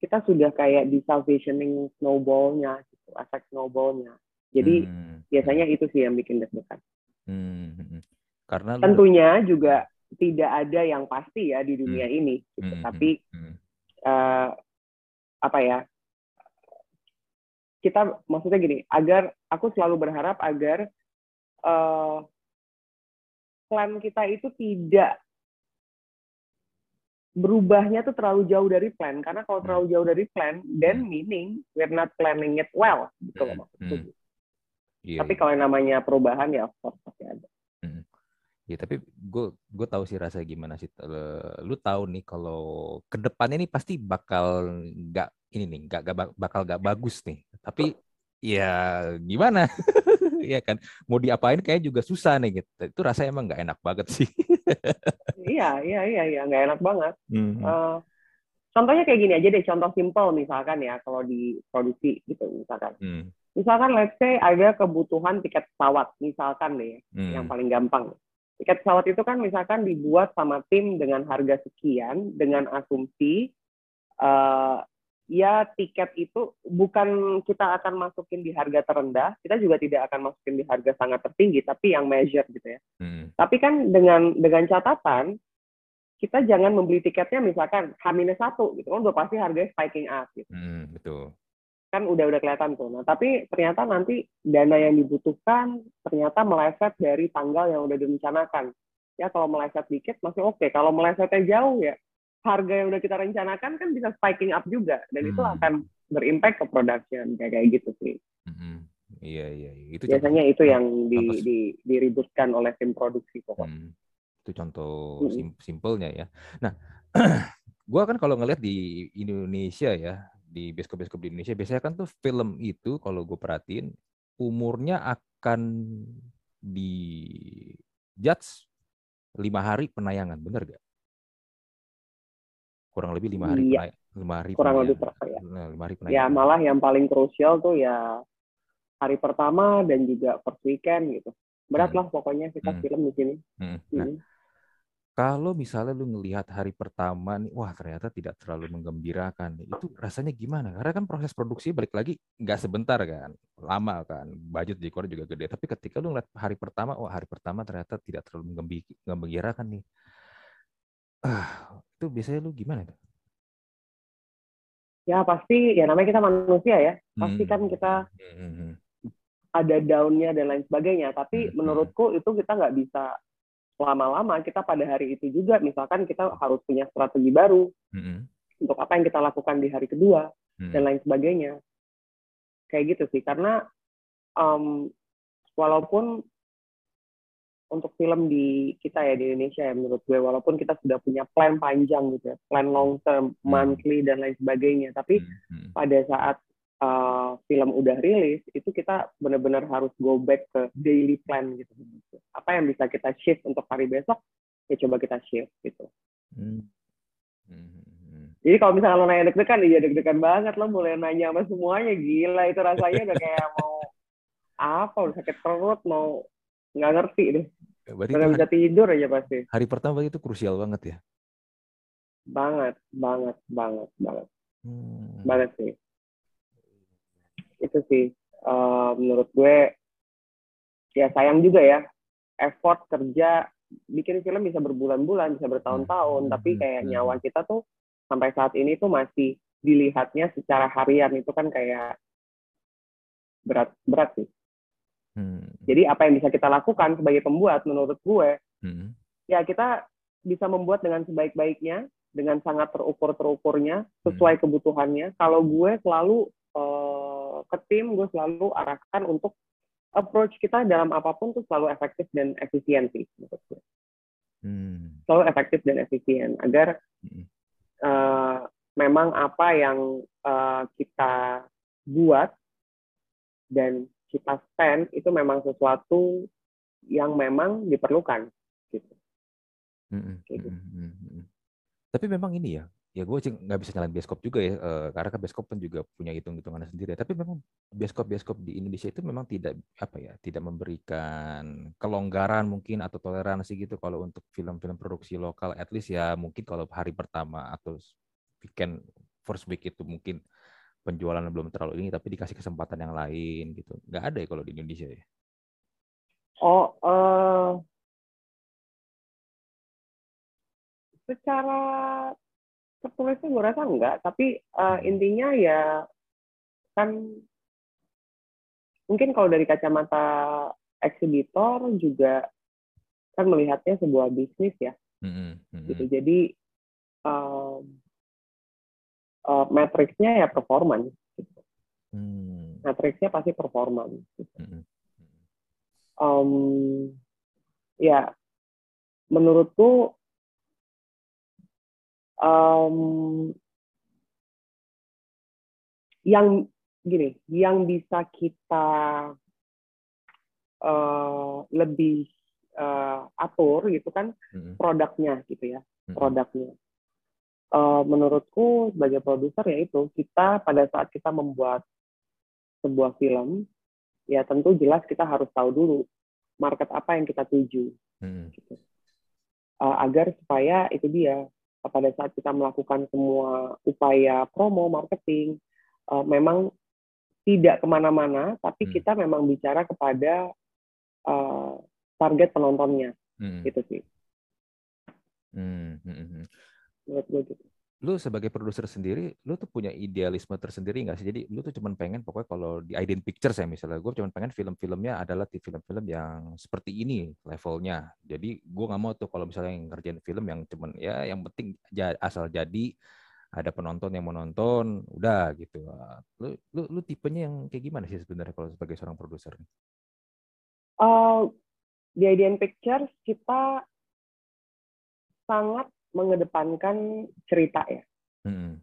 kita sudah kayak di salvationing snowballnya, gitu, efek snowballnya. Jadi hmm. biasanya itu sih yang bikin deg-degan. Hmm. hmm, hmm. Karena tentunya lu... juga tidak ada yang pasti ya di dunia hmm. ini, gitu. hmm. tapi hmm. Uh, apa ya? kita maksudnya gini, agar aku selalu berharap agar uh, plan kita itu tidak berubahnya tuh terlalu jauh dari plan karena kalau hmm. terlalu jauh dari plan then hmm. meaning we're not planning it well gitu loh hmm. maksudku. Hmm. Yeah, tapi yeah. kalau yang namanya perubahan ya of course pasti ada. Hmm. Ya tapi gue gue tahu sih rasa gimana sih. Lu tahu nih kalau ke depannya ini pasti bakal nggak ini nih nggak bakal nggak bagus nih. Tapi ya gimana? ya kan mau diapain kayak juga susah nih gitu. Itu rasanya emang nggak enak banget sih. iya iya iya iya nggak enak banget. Hmm. Uh, contohnya kayak gini aja deh contoh simple misalkan ya kalau di produksi gitu misalkan. Hmm. Misalkan let's say ada kebutuhan tiket pesawat misalkan deh hmm. yang paling gampang tiket pesawat itu kan misalkan dibuat sama tim dengan harga sekian dengan asumsi uh, ya tiket itu bukan kita akan masukin di harga terendah, kita juga tidak akan masukin di harga sangat tertinggi, tapi yang measure gitu ya. Hmm. Tapi kan dengan dengan catatan kita jangan membeli tiketnya misalkan H-1 gitu kan udah pasti harganya spiking up gitu. Hmm, betul kan udah udah kelihatan tuh. Nah tapi ternyata nanti dana yang dibutuhkan ternyata meleset dari tanggal yang udah direncanakan. Ya kalau meleset dikit masih oke. Okay. Kalau melesetnya jauh ya harga yang udah kita rencanakan kan bisa spiking up juga dan hmm. itu akan berimpact ke production kayak kayak gitu sih. Hmm. Iya iya. Itu biasanya contoh, itu yang di, di, diributkan oleh tim produksi pokoknya. Hmm. Itu contoh hmm. sim simpelnya ya. Nah gue kan kalau ngeliat di Indonesia ya, di bioskop-bioskop di Indonesia, biasanya kan tuh film itu kalau gue perhatiin umurnya akan di judge lima hari penayangan, bener gak? Kurang lebih lima hari Iya. lima hari kurang lebih ya. Nah, lima hari ya penayangan. malah yang paling krusial tuh ya hari pertama dan juga first weekend gitu berat Hmm. lah pokoknya kita Hmm. film di sini Hmm. Nah, Hmm. kalau misalnya lu ngelihat hari pertama nih, wah ternyata tidak terlalu menggembirakan. Itu rasanya gimana? Karena kan proses produksi balik lagi nggak sebentar kan, lama kan, budget di Korea juga gede. Tapi ketika lu ngeliat hari pertama, wah hari pertama ternyata tidak terlalu menggembi- menggembirakan nih. Ah, itu biasanya lu gimana tuh? ya pasti ya namanya kita manusia ya. Pasti Hmm. kan kita Hmm, ada downnya dan lain sebagainya. Tapi Hmm. menurutku itu kita nggak bisa lama-lama. Kita pada hari itu juga misalkan kita harus punya strategi baru hmm, untuk apa yang kita lakukan di hari kedua hmm, dan lain sebagainya. Kayak gitu sih. Karena um, walaupun untuk film di kita ya di Indonesia ya menurut gue. Walaupun kita sudah punya plan panjang gitu ya plan long term Hmm. monthly dan lain sebagainya. Tapi hmm, hmm, pada saat uh, film udah rilis itu kita benar-benar harus go back ke daily plan gitu. Apa yang bisa kita shift untuk hari besok ya coba kita shift gitu. Hmm, hmm, hmm. jadi kalau misalnya lo nanya deg-degan iya deg-degan banget. Lo mulai nanya sama semuanya gila. Itu rasanya udah kayak mau apa udah sakit perut mau nggak ngerti deh. Berarti udah nggak itu bisa hari, tidur aja pasti. hari pertama itu krusial banget ya? banget banget banget banget. Hmm. banget sih. Itu sih eh, menurut gue ya sayang juga ya effort kerja bikin film bisa berbulan-bulan bisa bertahun-tahun Hmm, tapi kayak hmm. nyawa kita tuh sampai saat ini tuh masih dilihatnya secara harian. Itu kan kayak berat berat sih Hmm. jadi apa yang bisa kita lakukan sebagai pembuat menurut gue Hmm. ya kita bisa membuat dengan sebaik-baiknya dengan sangat terukur terukurnya sesuai kebutuhannya kalau gue selalu eh, ke tim gue selalu arahkan untuk approach kita dalam apa pun tuh selalu efektif dan efisien sih menurut gue Hmm. selalu efektif dan efisien agar Hmm. eh, memang apa yang eh, kita buat dan kita spend itu memang sesuatu yang memang diperlukan gitu gitu. Tapi memang ini ya, ya gue nggak bisa nyalain bioskop juga ya, eh, karena kan bioskop kan juga punya hitung-hitungannya sendiri. Tapi memang bioskop-bioskop di Indonesia itu memang tidak apa ya, tidak memberikan kelonggaran mungkin atau toleransi gitu kalau untuk film-film produksi lokal. At least ya mungkin kalau hari pertama atau weekend first week itu mungkin penjualan belum terlalu ini, tapi dikasih kesempatan yang lain gitu. Nggak ada ya kalau di Indonesia ya. Oh, eh secara tertulisnya gue rasa enggak, tapi eh, intinya ya kan mungkin kalau dari kacamata eksibitor juga kan melihatnya sebuah bisnis ya, mm-mm, gitu. Jadi em, eh, matriksnya ya performance, gitu. mm, matriksnya pasti performance. gitu. mm-mm, Em, ya menurutku em, yang gini, yang bisa kita eh, lebih eh, atur gitu kan mm-mm, produknya gitu ya, mm-mm. produknya. Eh, menurutku sebagai produser ya itu kita pada saat kita membuat sebuah film ya tentu jelas kita harus tahu dulu market apa yang kita tuju Mm-mm. gitu. Uh, agar supaya itu dia uh, pada saat kita melakukan semua upaya promo marketing uh, memang tidak ke mana-mana tapi Hmm. kita memang bicara kepada uh, target penontonnya Mm-mm. gitu sih Mm, mm, mm, mm. Menurut gue gitu. Lu sebagai produser sendiri, lu tuh punya idealisme tersendiri nggak sih? Jadi lu tuh cuman pengen pokoknya kalau di Ident Pictures ya misalnya, gue cuman pengen film-filmnya adalah di film-film yang seperti ini levelnya. Jadi gue nggak mau tuh kalau misalnya yang ngerjain film yang cuman ya yang penting asal jadi ada penonton yang mau nonton, udah gitu. Lu, lu, lu tipenya yang kayak gimana sih sebenarnya kalau sebagai seorang produser? Uh, di IDN Pictures kita sangat mengedepankan cerita ya. Hmm.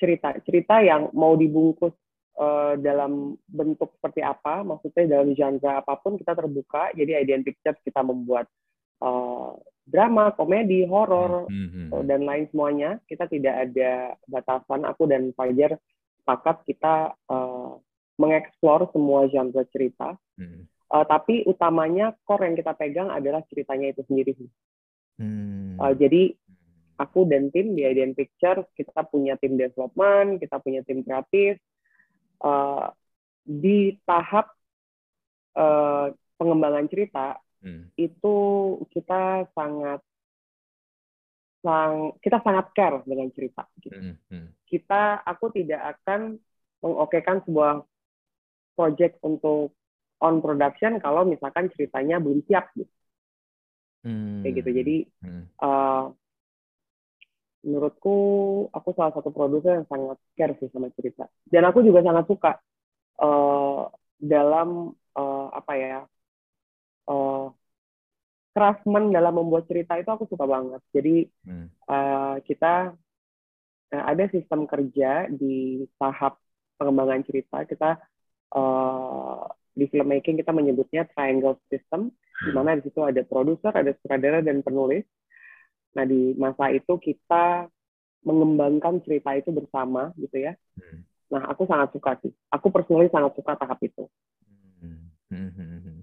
Cerita, cerita yang mau dibungkus uh, dalam bentuk seperti apa, maksudnya dalam genre apa pun kita terbuka. Jadi Idean Pictures kita membuat uh, drama, komedi, horor, hmm. dan lain semuanya. Kita tidak ada batasan. Aku dan Fajar sepakat kita uh, mengeksplor semua genre cerita. Hmm. Uh, tapi utamanya core yang kita pegang adalah ceritanya itu sendiri. Hmm. Uh, jadi aku dan tim di Idean Pictures kita punya tim development, kita punya tim kreatif. Uh, di tahap uh, pengembangan cerita hmm. itu kita sangat sang kita sangat care dengan cerita. Gitu. Hmm, hmm. Kita, aku tidak akan mengokekan sebuah project untuk on production kalau misalkan ceritanya belum siap gitu. Hmm. Kayak gitu. Jadi hmm. uh, menurutku aku salah satu produser yang sangat care sih sama cerita. Dan aku juga sangat suka uh, dalam uh, apa ya uh, craftsman dalam membuat cerita itu aku suka banget. Jadi hmm. uh, kita uh, ada sistem kerja di tahap pengembangan cerita. Kita uh, di filmmaking kita menyebutnya triangle system, di hmm. mana di situ ada produser, ada sutradara dan penulis. Nah di masa itu kita mengembangkan cerita itu bersama gitu ya. Hmm. Nah aku sangat suka sih. Aku personally sangat suka tahap itu. Hmm. hmm,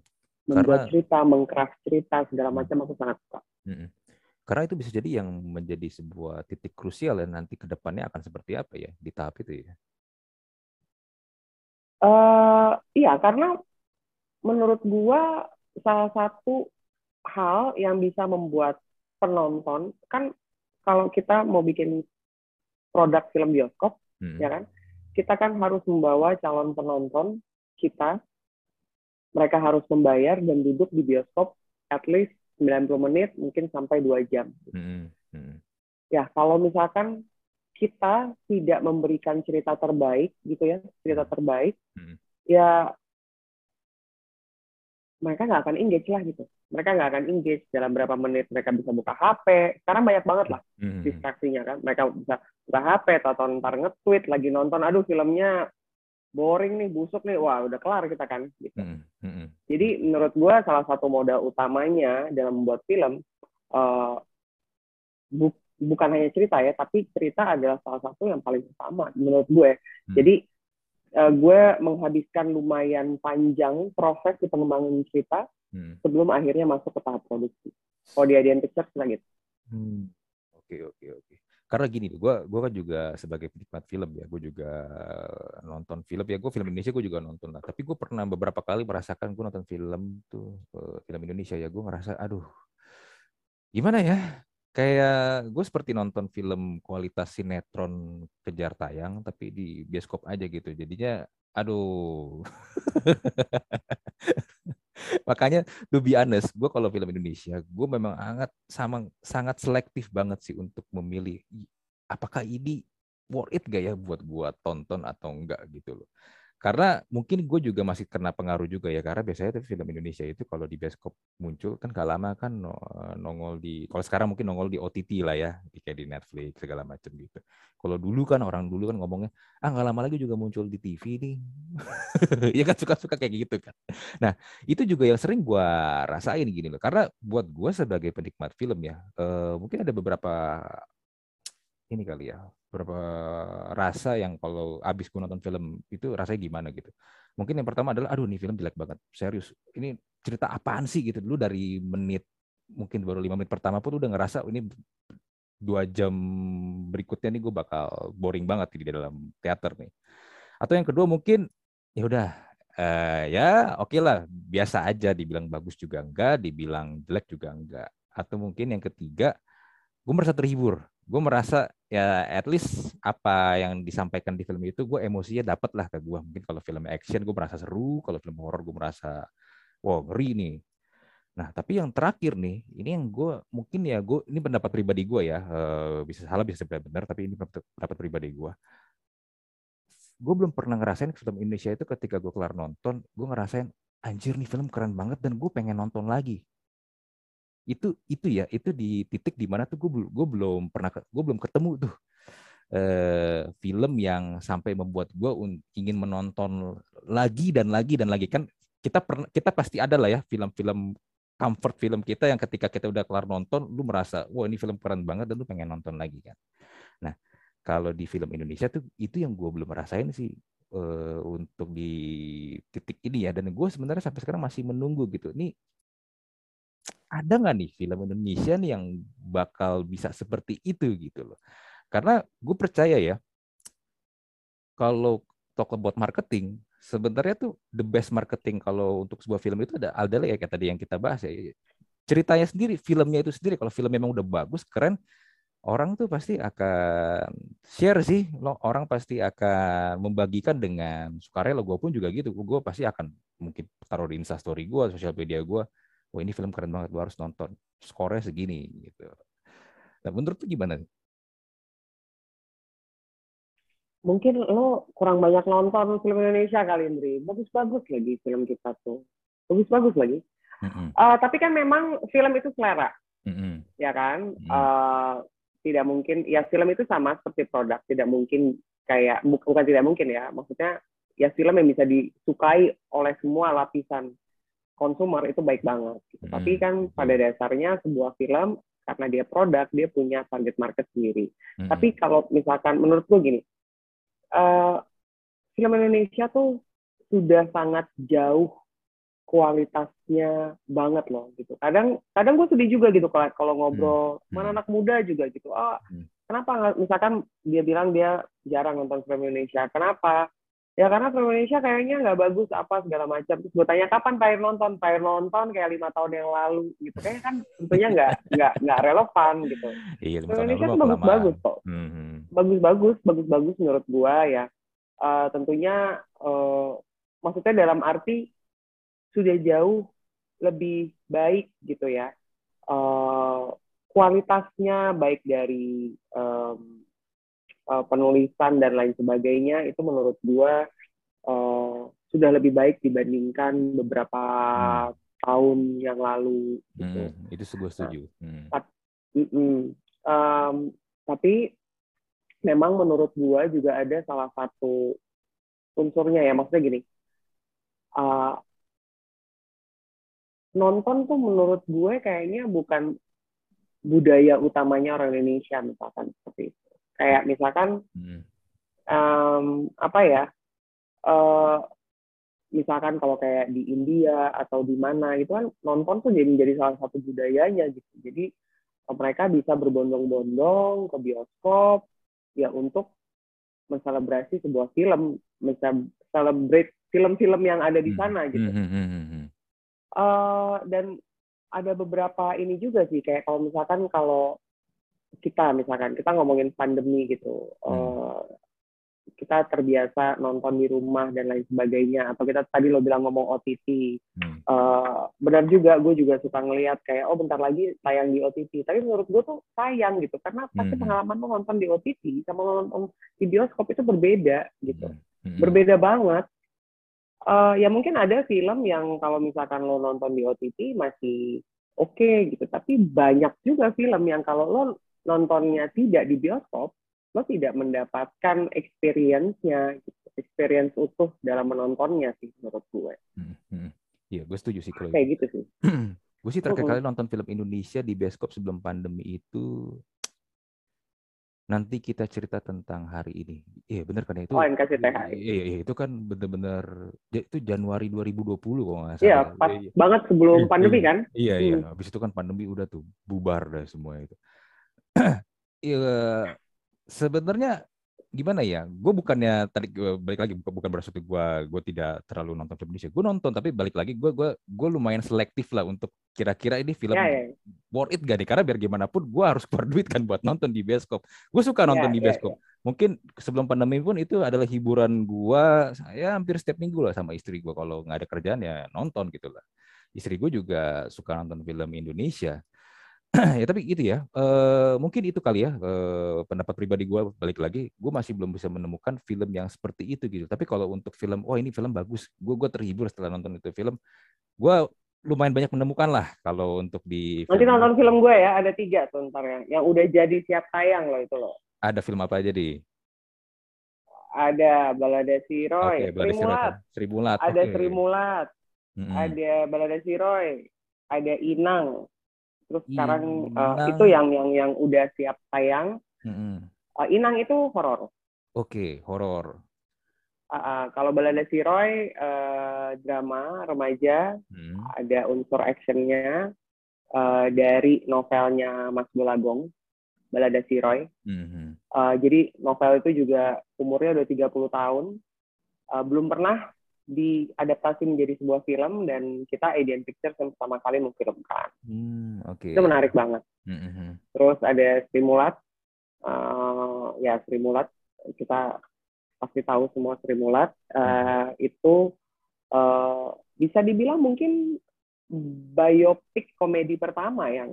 membuat Karena, cerita, mengcraft cerita segala macam aku sangat suka. Hmm. Karena itu bisa jadi yang menjadi sebuah titik krusial dan nanti ke depannya akan seperti apa ya di tahap itu ya. Uh, iya, karena menurut gua salah satu hal yang bisa membuat penonton kan kalau kita mau bikin produk film bioskop, hmm. ya kan, kita kan harus membawa calon penonton kita mereka harus membayar dan duduk di bioskop at least 90 menit mungkin sampai dua jam. Mm -hmm. Ya kalau misalkan kita tidak memberikan cerita terbaik gitu ya cerita terbaik mm -hmm. ya mereka nggak akan engage lah gitu mereka nggak akan engage dalam berapa menit mereka bisa buka HP karena banyak banget lah mm-hmm. distraksinya kan mereka bisa buka HP atau ntar nge-tweet lagi nonton aduh filmnya boring nih, busuk nih, wah udah kelar kita kan. Gitu. Mm -hmm. Jadi menurut gue salah satu modal utamanya dalam membuat film uh, bu bukan hanya cerita ya, tapi cerita adalah salah satu yang paling utama menurut gue. Mm. Jadi uh, gue menghabiskan lumayan panjang proses di pengembangan cerita mm. sebelum akhirnya masuk ke tahap produksi. Kalau di Adian Pictures gitu. Hmm. Oke oke oke karena gini gue gue kan juga sebagai penikmat film ya gue juga nonton film ya gue film Indonesia gue juga nonton lah tapi gue pernah beberapa kali merasakan gue nonton film tuh eh, film Indonesia ya gue ngerasa aduh gimana ya kayak gue seperti nonton film kualitas sinetron kejar tayang tapi di bioskop aja gitu jadinya aduh Makanya to be honest, gue kalau film Indonesia, gue memang sangat sama sangat selektif banget sih untuk memilih apakah ini worth it gak ya buat gue tonton atau enggak gitu loh. Karena mungkin gue juga masih kena pengaruh juga ya karena biasanya film Indonesia itu kalau di bioskop muncul kan gak lama kan nongol di kalau sekarang mungkin nongol di OTT lah ya kayak di Netflix segala macam gitu. Kalau dulu kan orang dulu kan ngomongnya ah nggak lama lagi juga muncul di TV nih. ya kan suka-suka kayak gitu kan. Nah itu juga yang sering gue rasain gini loh karena buat gue sebagai penikmat film ya uh, mungkin ada beberapa ini kali ya beberapa rasa yang kalau abis gue nonton film itu rasanya gimana gitu. Mungkin yang pertama adalah, aduh ini film jelek banget, serius. Ini cerita apaan sih gitu dulu dari menit mungkin baru lima menit pertama pun udah ngerasa ini dua jam berikutnya nih gue bakal boring banget di dalam teater nih. Atau yang kedua mungkin ya udah uh, ya oke okay lah biasa aja dibilang bagus juga enggak, dibilang jelek juga enggak. Atau mungkin yang ketiga gue merasa terhibur gue merasa ya at least apa yang disampaikan di film itu gue emosinya dapet lah ke gue mungkin kalau film action gue merasa seru. Kalau film horror gue merasa wow ngeri nih. Nah tapi yang terakhir nih ini yang gue mungkin ya gue ini pendapat pribadi gue ya uh, bisa salah bisa benar tapi ini pendapat pribadi gue gue belum pernah ngerasain film Indonesia itu ketika gue kelar nonton gue ngerasain anjir nih film keren banget dan gue pengen nonton lagi itu itu ya itu di titik di mana tuh gue gue belum pernah gue belum ketemu tuh eh, film yang sampai membuat gue ingin menonton lagi dan lagi dan lagi. Kan kita pernah kita pasti ada lah ya film-film comfort film kita yang ketika kita udah kelar nonton lu merasa wah ini film keren banget dan lu pengen nonton lagi kan. Nah kalau di film Indonesia tuh itu yang gue belum merasain sih uh, untuk di titik ini ya. Dan gue sebenarnya sampai sekarang masih menunggu gitu. Ini ada nggak nih film Indonesia nih yang bakal bisa seperti itu gitu loh. Karena gue percaya ya kalau talk about marketing sebenarnya tuh the best marketing kalau untuk sebuah film itu ada adalah ya kayak tadi yang kita bahas ya. Ceritanya sendiri filmnya itu sendiri kalau film memang udah bagus keren orang tuh pasti akan share sih lo orang pasti akan membagikan dengan sukarela gue pun juga gitu. Gue pasti akan mungkin taruh di instastory gue sosial media gue wah ini film keren banget gue harus nonton. Skornya segini gitu. Nah menurut tuh gimana mungkin lo kurang banyak nonton film Indonesia kali Indri. Bagus-bagus lagi film kita tuh. Bagus-bagus lagi. Mm-hmm. uh, tapi kan memang film itu selera. Mm-hmm. ya kan? Mm-hmm. uh, tidak mungkin ya film itu sama seperti produk. Tidak mungkin kayak bukan tidak mungkin ya. Maksudnya ya film yang bisa disukai oleh semua lapisan konsumer itu baik banget gitu. hmm. tapi kan pada dasarnya sebuah film karena dia produk dia punya target market sendiri hmm. tapi kalau misalkan menurut gue gini uh, film Indonesia tuh sudah sangat jauh kualitasnya banget loh gitu. Kadang kadang gue sedih juga gitu kalau kalau ngobrol hmm. mana hmm. anak muda juga gitu. Oh, hmm. kenapa misalkan dia bilang dia jarang nonton film Indonesia. Kenapa? Ya karena film Indonesia kayaknya nggak bagus apa segala macam. Terus gue tanya kapan Pak nonton? Pak nonton kayak lima tahun yang lalu gitu. Kayaknya kan tentunya nggak nggak nggak relevan gitu. Iya, film Indonesia kan bagus-bagus kok. Hmm. Bagus-bagus, bagus-bagus menurut gue ya. Uh, tentunya uh, maksudnya dalam arti sudah jauh lebih baik gitu ya uh, kualitasnya baik dari um, uh, penulisan dan lain sebagainya itu menurut gua uh, sudah lebih baik dibandingkan beberapa hmm. tahun yang lalu gitu. Hmm, itu gue setuju. Hmm. um, tapi memang menurut gua juga ada salah satu unsurnya ya maksudnya gini uh, nonton tuh menurut gue kayaknya bukan budaya utamanya orang Indonesia misalkan seperti itu kayak misalkan hmm. um, apa ya uh, misalkan kalau kayak di India atau di mana itu kan nonton tuh jadi menjadi salah satu budayanya gitu jadi mereka bisa berbondong-bondong ke bioskop ya untuk menselebrasi sebuah film, menselebrate film-film yang ada di hmm. sana gitu. Hmm, hmm, hmm uh, dan ada beberapa ini juga sih kayak kalau misalkan kalau kita misalkan kita ngomongin pandemi gitu hmm. uh, kita terbiasa nonton di rumah dan lain sebagainya atau kita tadi lo bilang ngomong OTT hmm. uh, benar juga gue juga suka ngelihat kayak oh bentar lagi tayang di OTT tapi menurut gue tuh sayang gitu karena pasti hmm. pengalaman lo nonton di OTT sama nonton di bioskop itu berbeda gitu hmm. Hmm. berbeda banget uh, ya mungkin ada film yang kalau misalkan lo nonton di OTT masih oke okay, gitu tapi banyak juga film yang kalau lo nontonnya tidak di bioskop lo tidak mendapatkan experience-nya gitu. experience utuh dalam menontonnya sih menurut gue. Hmm, hmm. Iya, gue setuju sih kalau kayak gitu sih. gue sih terakhir kali nonton film Indonesia di bioskop sebelum pandemi itu nanti kita cerita tentang hari ini. Iya benar kan ya? itu. Oh NKCTH. Iya, iya itu kan benar-benar itu Januari 2020 kok nggak salah. Iya pas iya, banget sebelum iya, pandemi kan. Iya iya. Hmm. Habis itu kan pandemi udah tuh bubar dah semua itu. Iya sebenarnya gimana ya? Gue bukannya tadi balik lagi bukan berarti gue gue tidak terlalu nonton film Indonesia. Gue nonton tapi balik lagi gue gue gue lumayan selektif lah untuk kira-kira ini film ya, ya. worth it gak nih? Karena biar gimana pun gue harus keluar duit kan buat nonton di bioskop. Gue suka nonton ya, di ya, bioskop. Ya, ya. Mungkin sebelum pandemi pun itu adalah hiburan gue. Saya hampir setiap minggu lah sama istri gue kalau nggak ada kerjaan ya nonton gitu lah. Istri gue juga suka nonton film Indonesia ya tapi gitu ya uh, mungkin itu kali ya uh, pendapat pribadi gue balik lagi gue masih belum bisa menemukan film yang seperti itu gitu tapi kalau untuk film oh ini film bagus gue gue terhibur setelah nonton itu film gue lumayan banyak menemukan lah kalau untuk di Nanti nonton film gue ya, ada tiga tuh ntar yang, yang udah jadi siap tayang loh itu loh. Ada film apa aja di? Ada Balada Si Oke, Roy, Balada Sri Siroy. Mulat, Sri Mulat. ada oke. Sri Mulat, Mm-mm. ada Balada Si Roy, ada Inang. Terus sekarang eh, Inang. itu yang yang yang udah siap tayang. Mm-mm. Eh, Inang itu horor. Oke, horor. Uh, uh, kalau Balada Si Roy eh, drama remaja, Hmm. ada unsur actionnya eh, dari novelnya Mas Bulagong, Balada Si Roy. Mhm. Uh, jadi novel itu juga umurnya udah 30 tahun, Uh, belum pernah diadaptasi menjadi sebuah film dan kita Alien Pictures yang pertama kali memfilmkan. Hmm, oke. Itu menarik banget. Mhm. Terus ada Stimulat, uh, ya Stimulat kita pasti tahu semua Stimulat Uh, itu uh, bisa dibilang mungkin biopik komedi pertama yang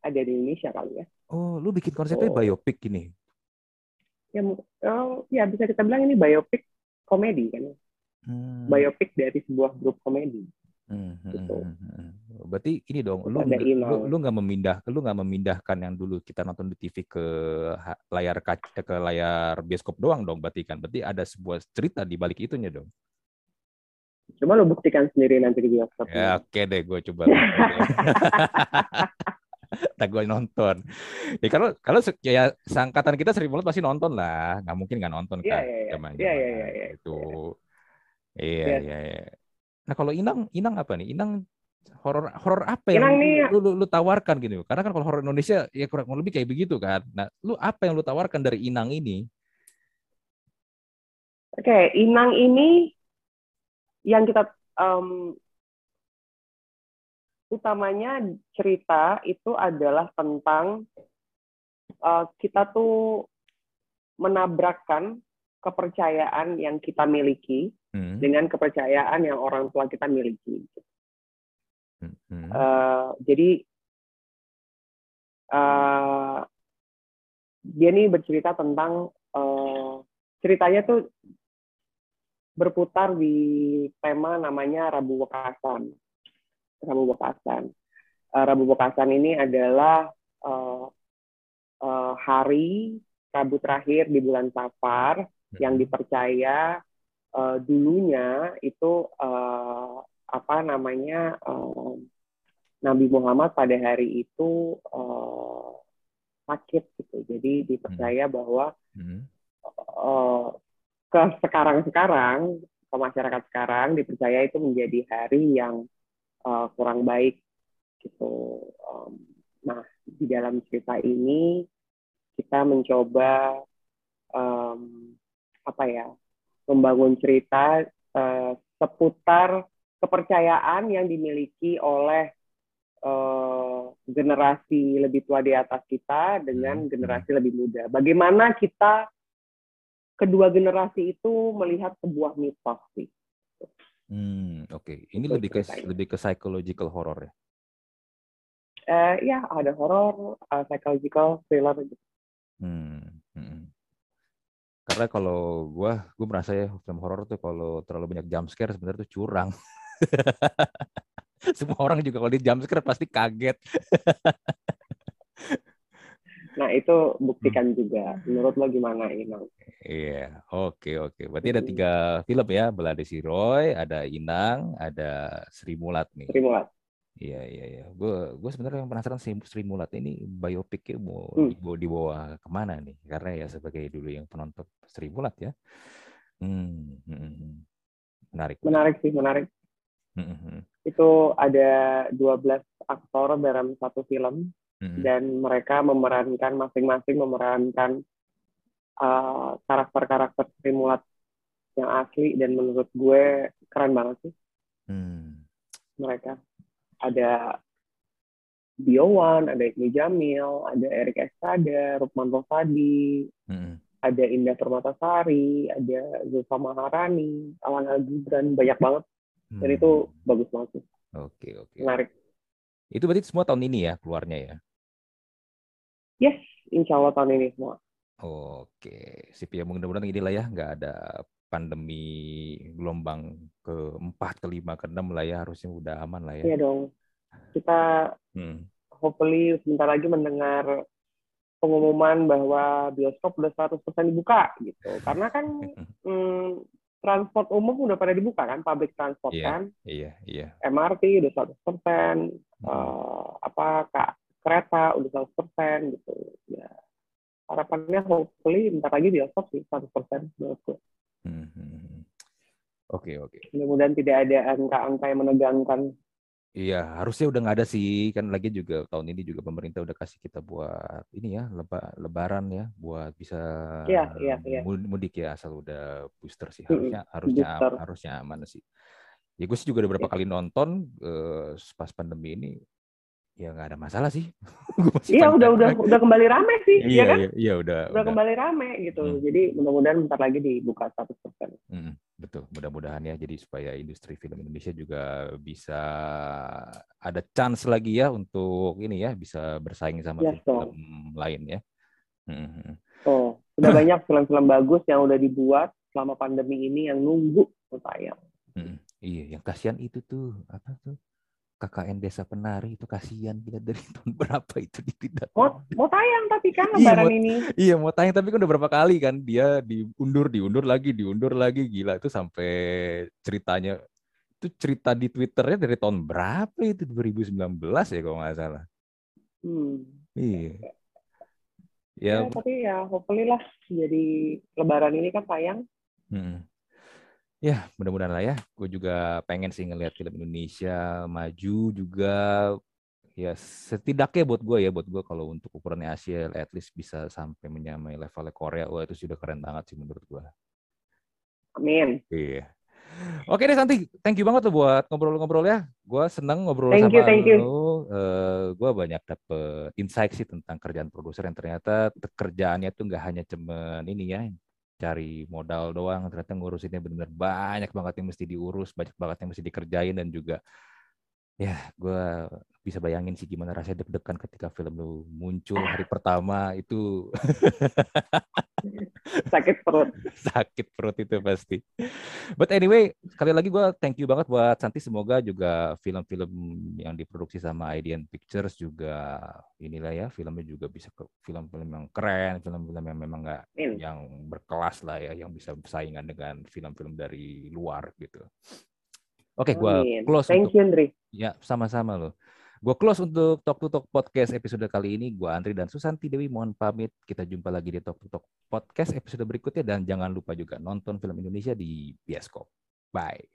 ada di Indonesia kali ya. Oh, lu bikin konsepnya Oh. biopik ini. Ya, oh, ya bisa kita bilang ini biopik komedi kan, Hmm. biopik dari sebuah grup komedi. Hmm, hmm, Gitu. hmm, hmm. Berarti ini dong, lu Ada lu lu nggak memindah, lu nggak memindahkan yang dulu kita nonton di TV ke layar kac- eh, ke layar bioskop doang dong, berarti kan? Berarti ada sebuah cerita di balik itunya dong. Coba lo buktikan sendiri nanti di bioskop. Ya oke deh, gue coba. Tak gue nonton. Ya kalau kalau ya seangkatan kita sering banget pasti nonton lah. Nggak mungkin nggak nonton kan. iya, iya. zaman Iya, iya, iya, iya. Itu. Iya, Iya. iya, iya. Nah kalau Inang, Inang apa nih? Inang horor horor apa yang Inang lu, nih- lu, lu, lu tawarkan gitu? Karena kan kalau horor Indonesia ya kurang lebih kayak begitu kan. Nah, lu apa yang lu tawarkan dari Inang ini? Oke, Inang ini yang kita em, utamanya cerita itu adalah tentang eh, kita tuh menabrakkan kepercayaan yang kita miliki Hmm, dengan kepercayaan yang orang tua kita miliki. hmm, hmm. Eh, jadi eh, dia nih bercerita tentang eh, ceritanya tuh berputar di tema namanya Rabu Wekasan. Rabu Wekasan. Eh, Rabu Wekasan ini adalah eh, eh, hari Rabu terakhir di bulan Safar yang dipercaya eh, dulunya itu eh, apa namanya eh, Nabi Muhammad pada hari itu eh, sakit gitu. Jadi dipercaya bahwa Hmm, eh, ke sekarang-sekarang ke masyarakat sekarang dipercaya itu menjadi hari yang eh, kurang baik gitu. Em, nah di dalam cerita ini kita mencoba em, apa ya membangun cerita eh, seputar kepercayaan yang dimiliki oleh eh, generasi lebih tua di atas kita dengan Hmm. generasi lebih muda. Bagaimana kita kedua generasi itu melihat sebuah mitos sih. hmm, Oke, ini Itu lebih ke ceritanya. lebih ke psychological horror ya. Eh, ya ada horor, eh, psychological, thriller gitu. Hmm. Karena kalau gua, gua merasa ya film horor tuh kalau terlalu banyak jump scare sebenarnya tuh curang. Semua orang juga kalau di jump scare pasti kaget. Nah itu buktikan Hmm. juga. Menurut lo gimana Inang? Iya, oke oke. Berarti ada Hmm. tiga film ya, Belade Si Roy, ada Inang, ada Sri Mulat nih. Sri Mulat. Iya iya iya. Gue gue sebenarnya yang penasaran Sri, Sri Mulat ini biopiknya mau Hmm. dibawa, dibawa ke mana nih? Karena ya sebagai dulu yang penonton Sri Mulat ya. Hmm, hmm, hmm. menarik. Menarik sih, menarik. Hmm, hmm, hmm. Itu ada 12 aktor dalam satu film Hmm, dan mereka memerankan masing-masing memerankan uh, karakter-karakter Sri Mulat yang asli dan menurut gue keren banget sih hmm. mereka. Ada Biowan, ada Ibnu Jamil, ada Erik Estada, Rukman Rosadi, Hmm, ada Indah Permatasari, ada Zulfa Maharani, Alan Al Gibran, banyak banget. Dan hmm. itu bagus banget sih, Oke oke. menarik. Itu berarti semua tahun ini ya keluarnya ya. Yes, insya Allah tahun ini semua. Oke, sip ya mudah-mudahan inilah ya nggak ada pandemi gelombang keempat, kelima, keenam lah ya harusnya udah aman lah ya. Iya dong. Kita hmm. hopefully sebentar lagi mendengar pengumuman bahwa bioskop udah 100% dibuka gitu. Karena kan hmm, transport umum udah pada dibuka kan, public transport iya, kan. Iya, iya. MRT udah 100%, hmm. uh, apa kak kereta udah 100% gitu. Ya. Harapannya hopefully bentar lagi bioskop sih 100% menurut gue. Hmm. Oke, oke. Mudah-mudahan tidak ada angka-angka yang menegangkan Iya, harusnya udah nggak ada sih. Kan lagi juga tahun ini juga pemerintah udah kasih kita buat ini ya, leba, lebaran ya, buat bisa iya, iya, iya. mudik ya asal udah booster sih. Harusnya hmm, harusnya booster. harusnya aman sih. Ya gue sih juga udah beberapa ya. kali nonton uh, pas pandemi ini ya nggak ada masalah sih. iya udah udah udah kembali rame sih, iya, ya kan? Iya, iya udah, udah. Udah kembali rame gitu. Hmm. Jadi mudah-mudahan bentar lagi dibuka 100%. Hmm, betul, mudah-mudahan ya. Jadi supaya industri film Indonesia juga bisa ada chance lagi ya untuk ini ya bisa bersaing sama yes, film, film lain ya. Hmm. Oh, sudah banyak film-film bagus yang udah dibuat selama pandemi ini yang nunggu tayang. Hmm, iya, yang kasihan itu tuh apa tuh? KKN Desa Penari itu kasihan bila dari tahun berapa itu tidak mau, mau tayang tapi kan iya, lebaran iya, ini. iya mau tayang tapi kan udah berapa kali kan dia diundur diundur lagi diundur lagi gila itu sampai ceritanya itu cerita di Twitternya dari tahun berapa itu 2019 ya kalau nggak salah. Hmm. iya. Ya, ya tapi ya hopefully lah jadi lebaran ini kan tayang. Hmm Ya, mudah-mudahan lah ya. Gue juga pengen sih ngelihat film Indonesia maju juga. Ya, setidaknya buat gue ya, buat gue kalau untuk ukurannya Asia, at least bisa sampai menyamai levelnya Korea. Wah, itu sudah keren banget sih menurut gue. Amin. Iya. Oke deh Santi, thank you banget tuh buat ngobrol-ngobrol ya. Gue seneng ngobrol thank sama you, thank you. lu. Uh, eh, gue banyak dapet insight sih tentang kerjaan produser yang ternyata kerjaannya tuh nggak hanya cuman ini ya, cari modal doang ternyata ngurusinnya benar-benar banyak banget yang mesti diurus banyak banget yang mesti dikerjain dan juga ya gue bisa bayangin sih gimana rasanya deg-degan ketika film lu muncul hari pertama itu. Sakit perut. Sakit perut itu pasti. But anyway sekali lagi gue thank you banget buat Santi. Semoga juga film-film yang diproduksi sama Idean Pictures juga inilah ya filmnya juga bisa ke film-film yang keren film-film yang memang nggak yang berkelas lah ya yang bisa bersaingan dengan film-film dari luar gitu Oke, okay, gue close. Thank untuk, you, Andri. Ya, sama-sama loh. Gue close untuk Talk to Talk Podcast episode kali ini. Gue Andri dan Susanti Dewi mohon pamit. Kita jumpa lagi di Talk to Talk Podcast episode berikutnya. Dan jangan lupa juga nonton film Indonesia di bioskop. Bye.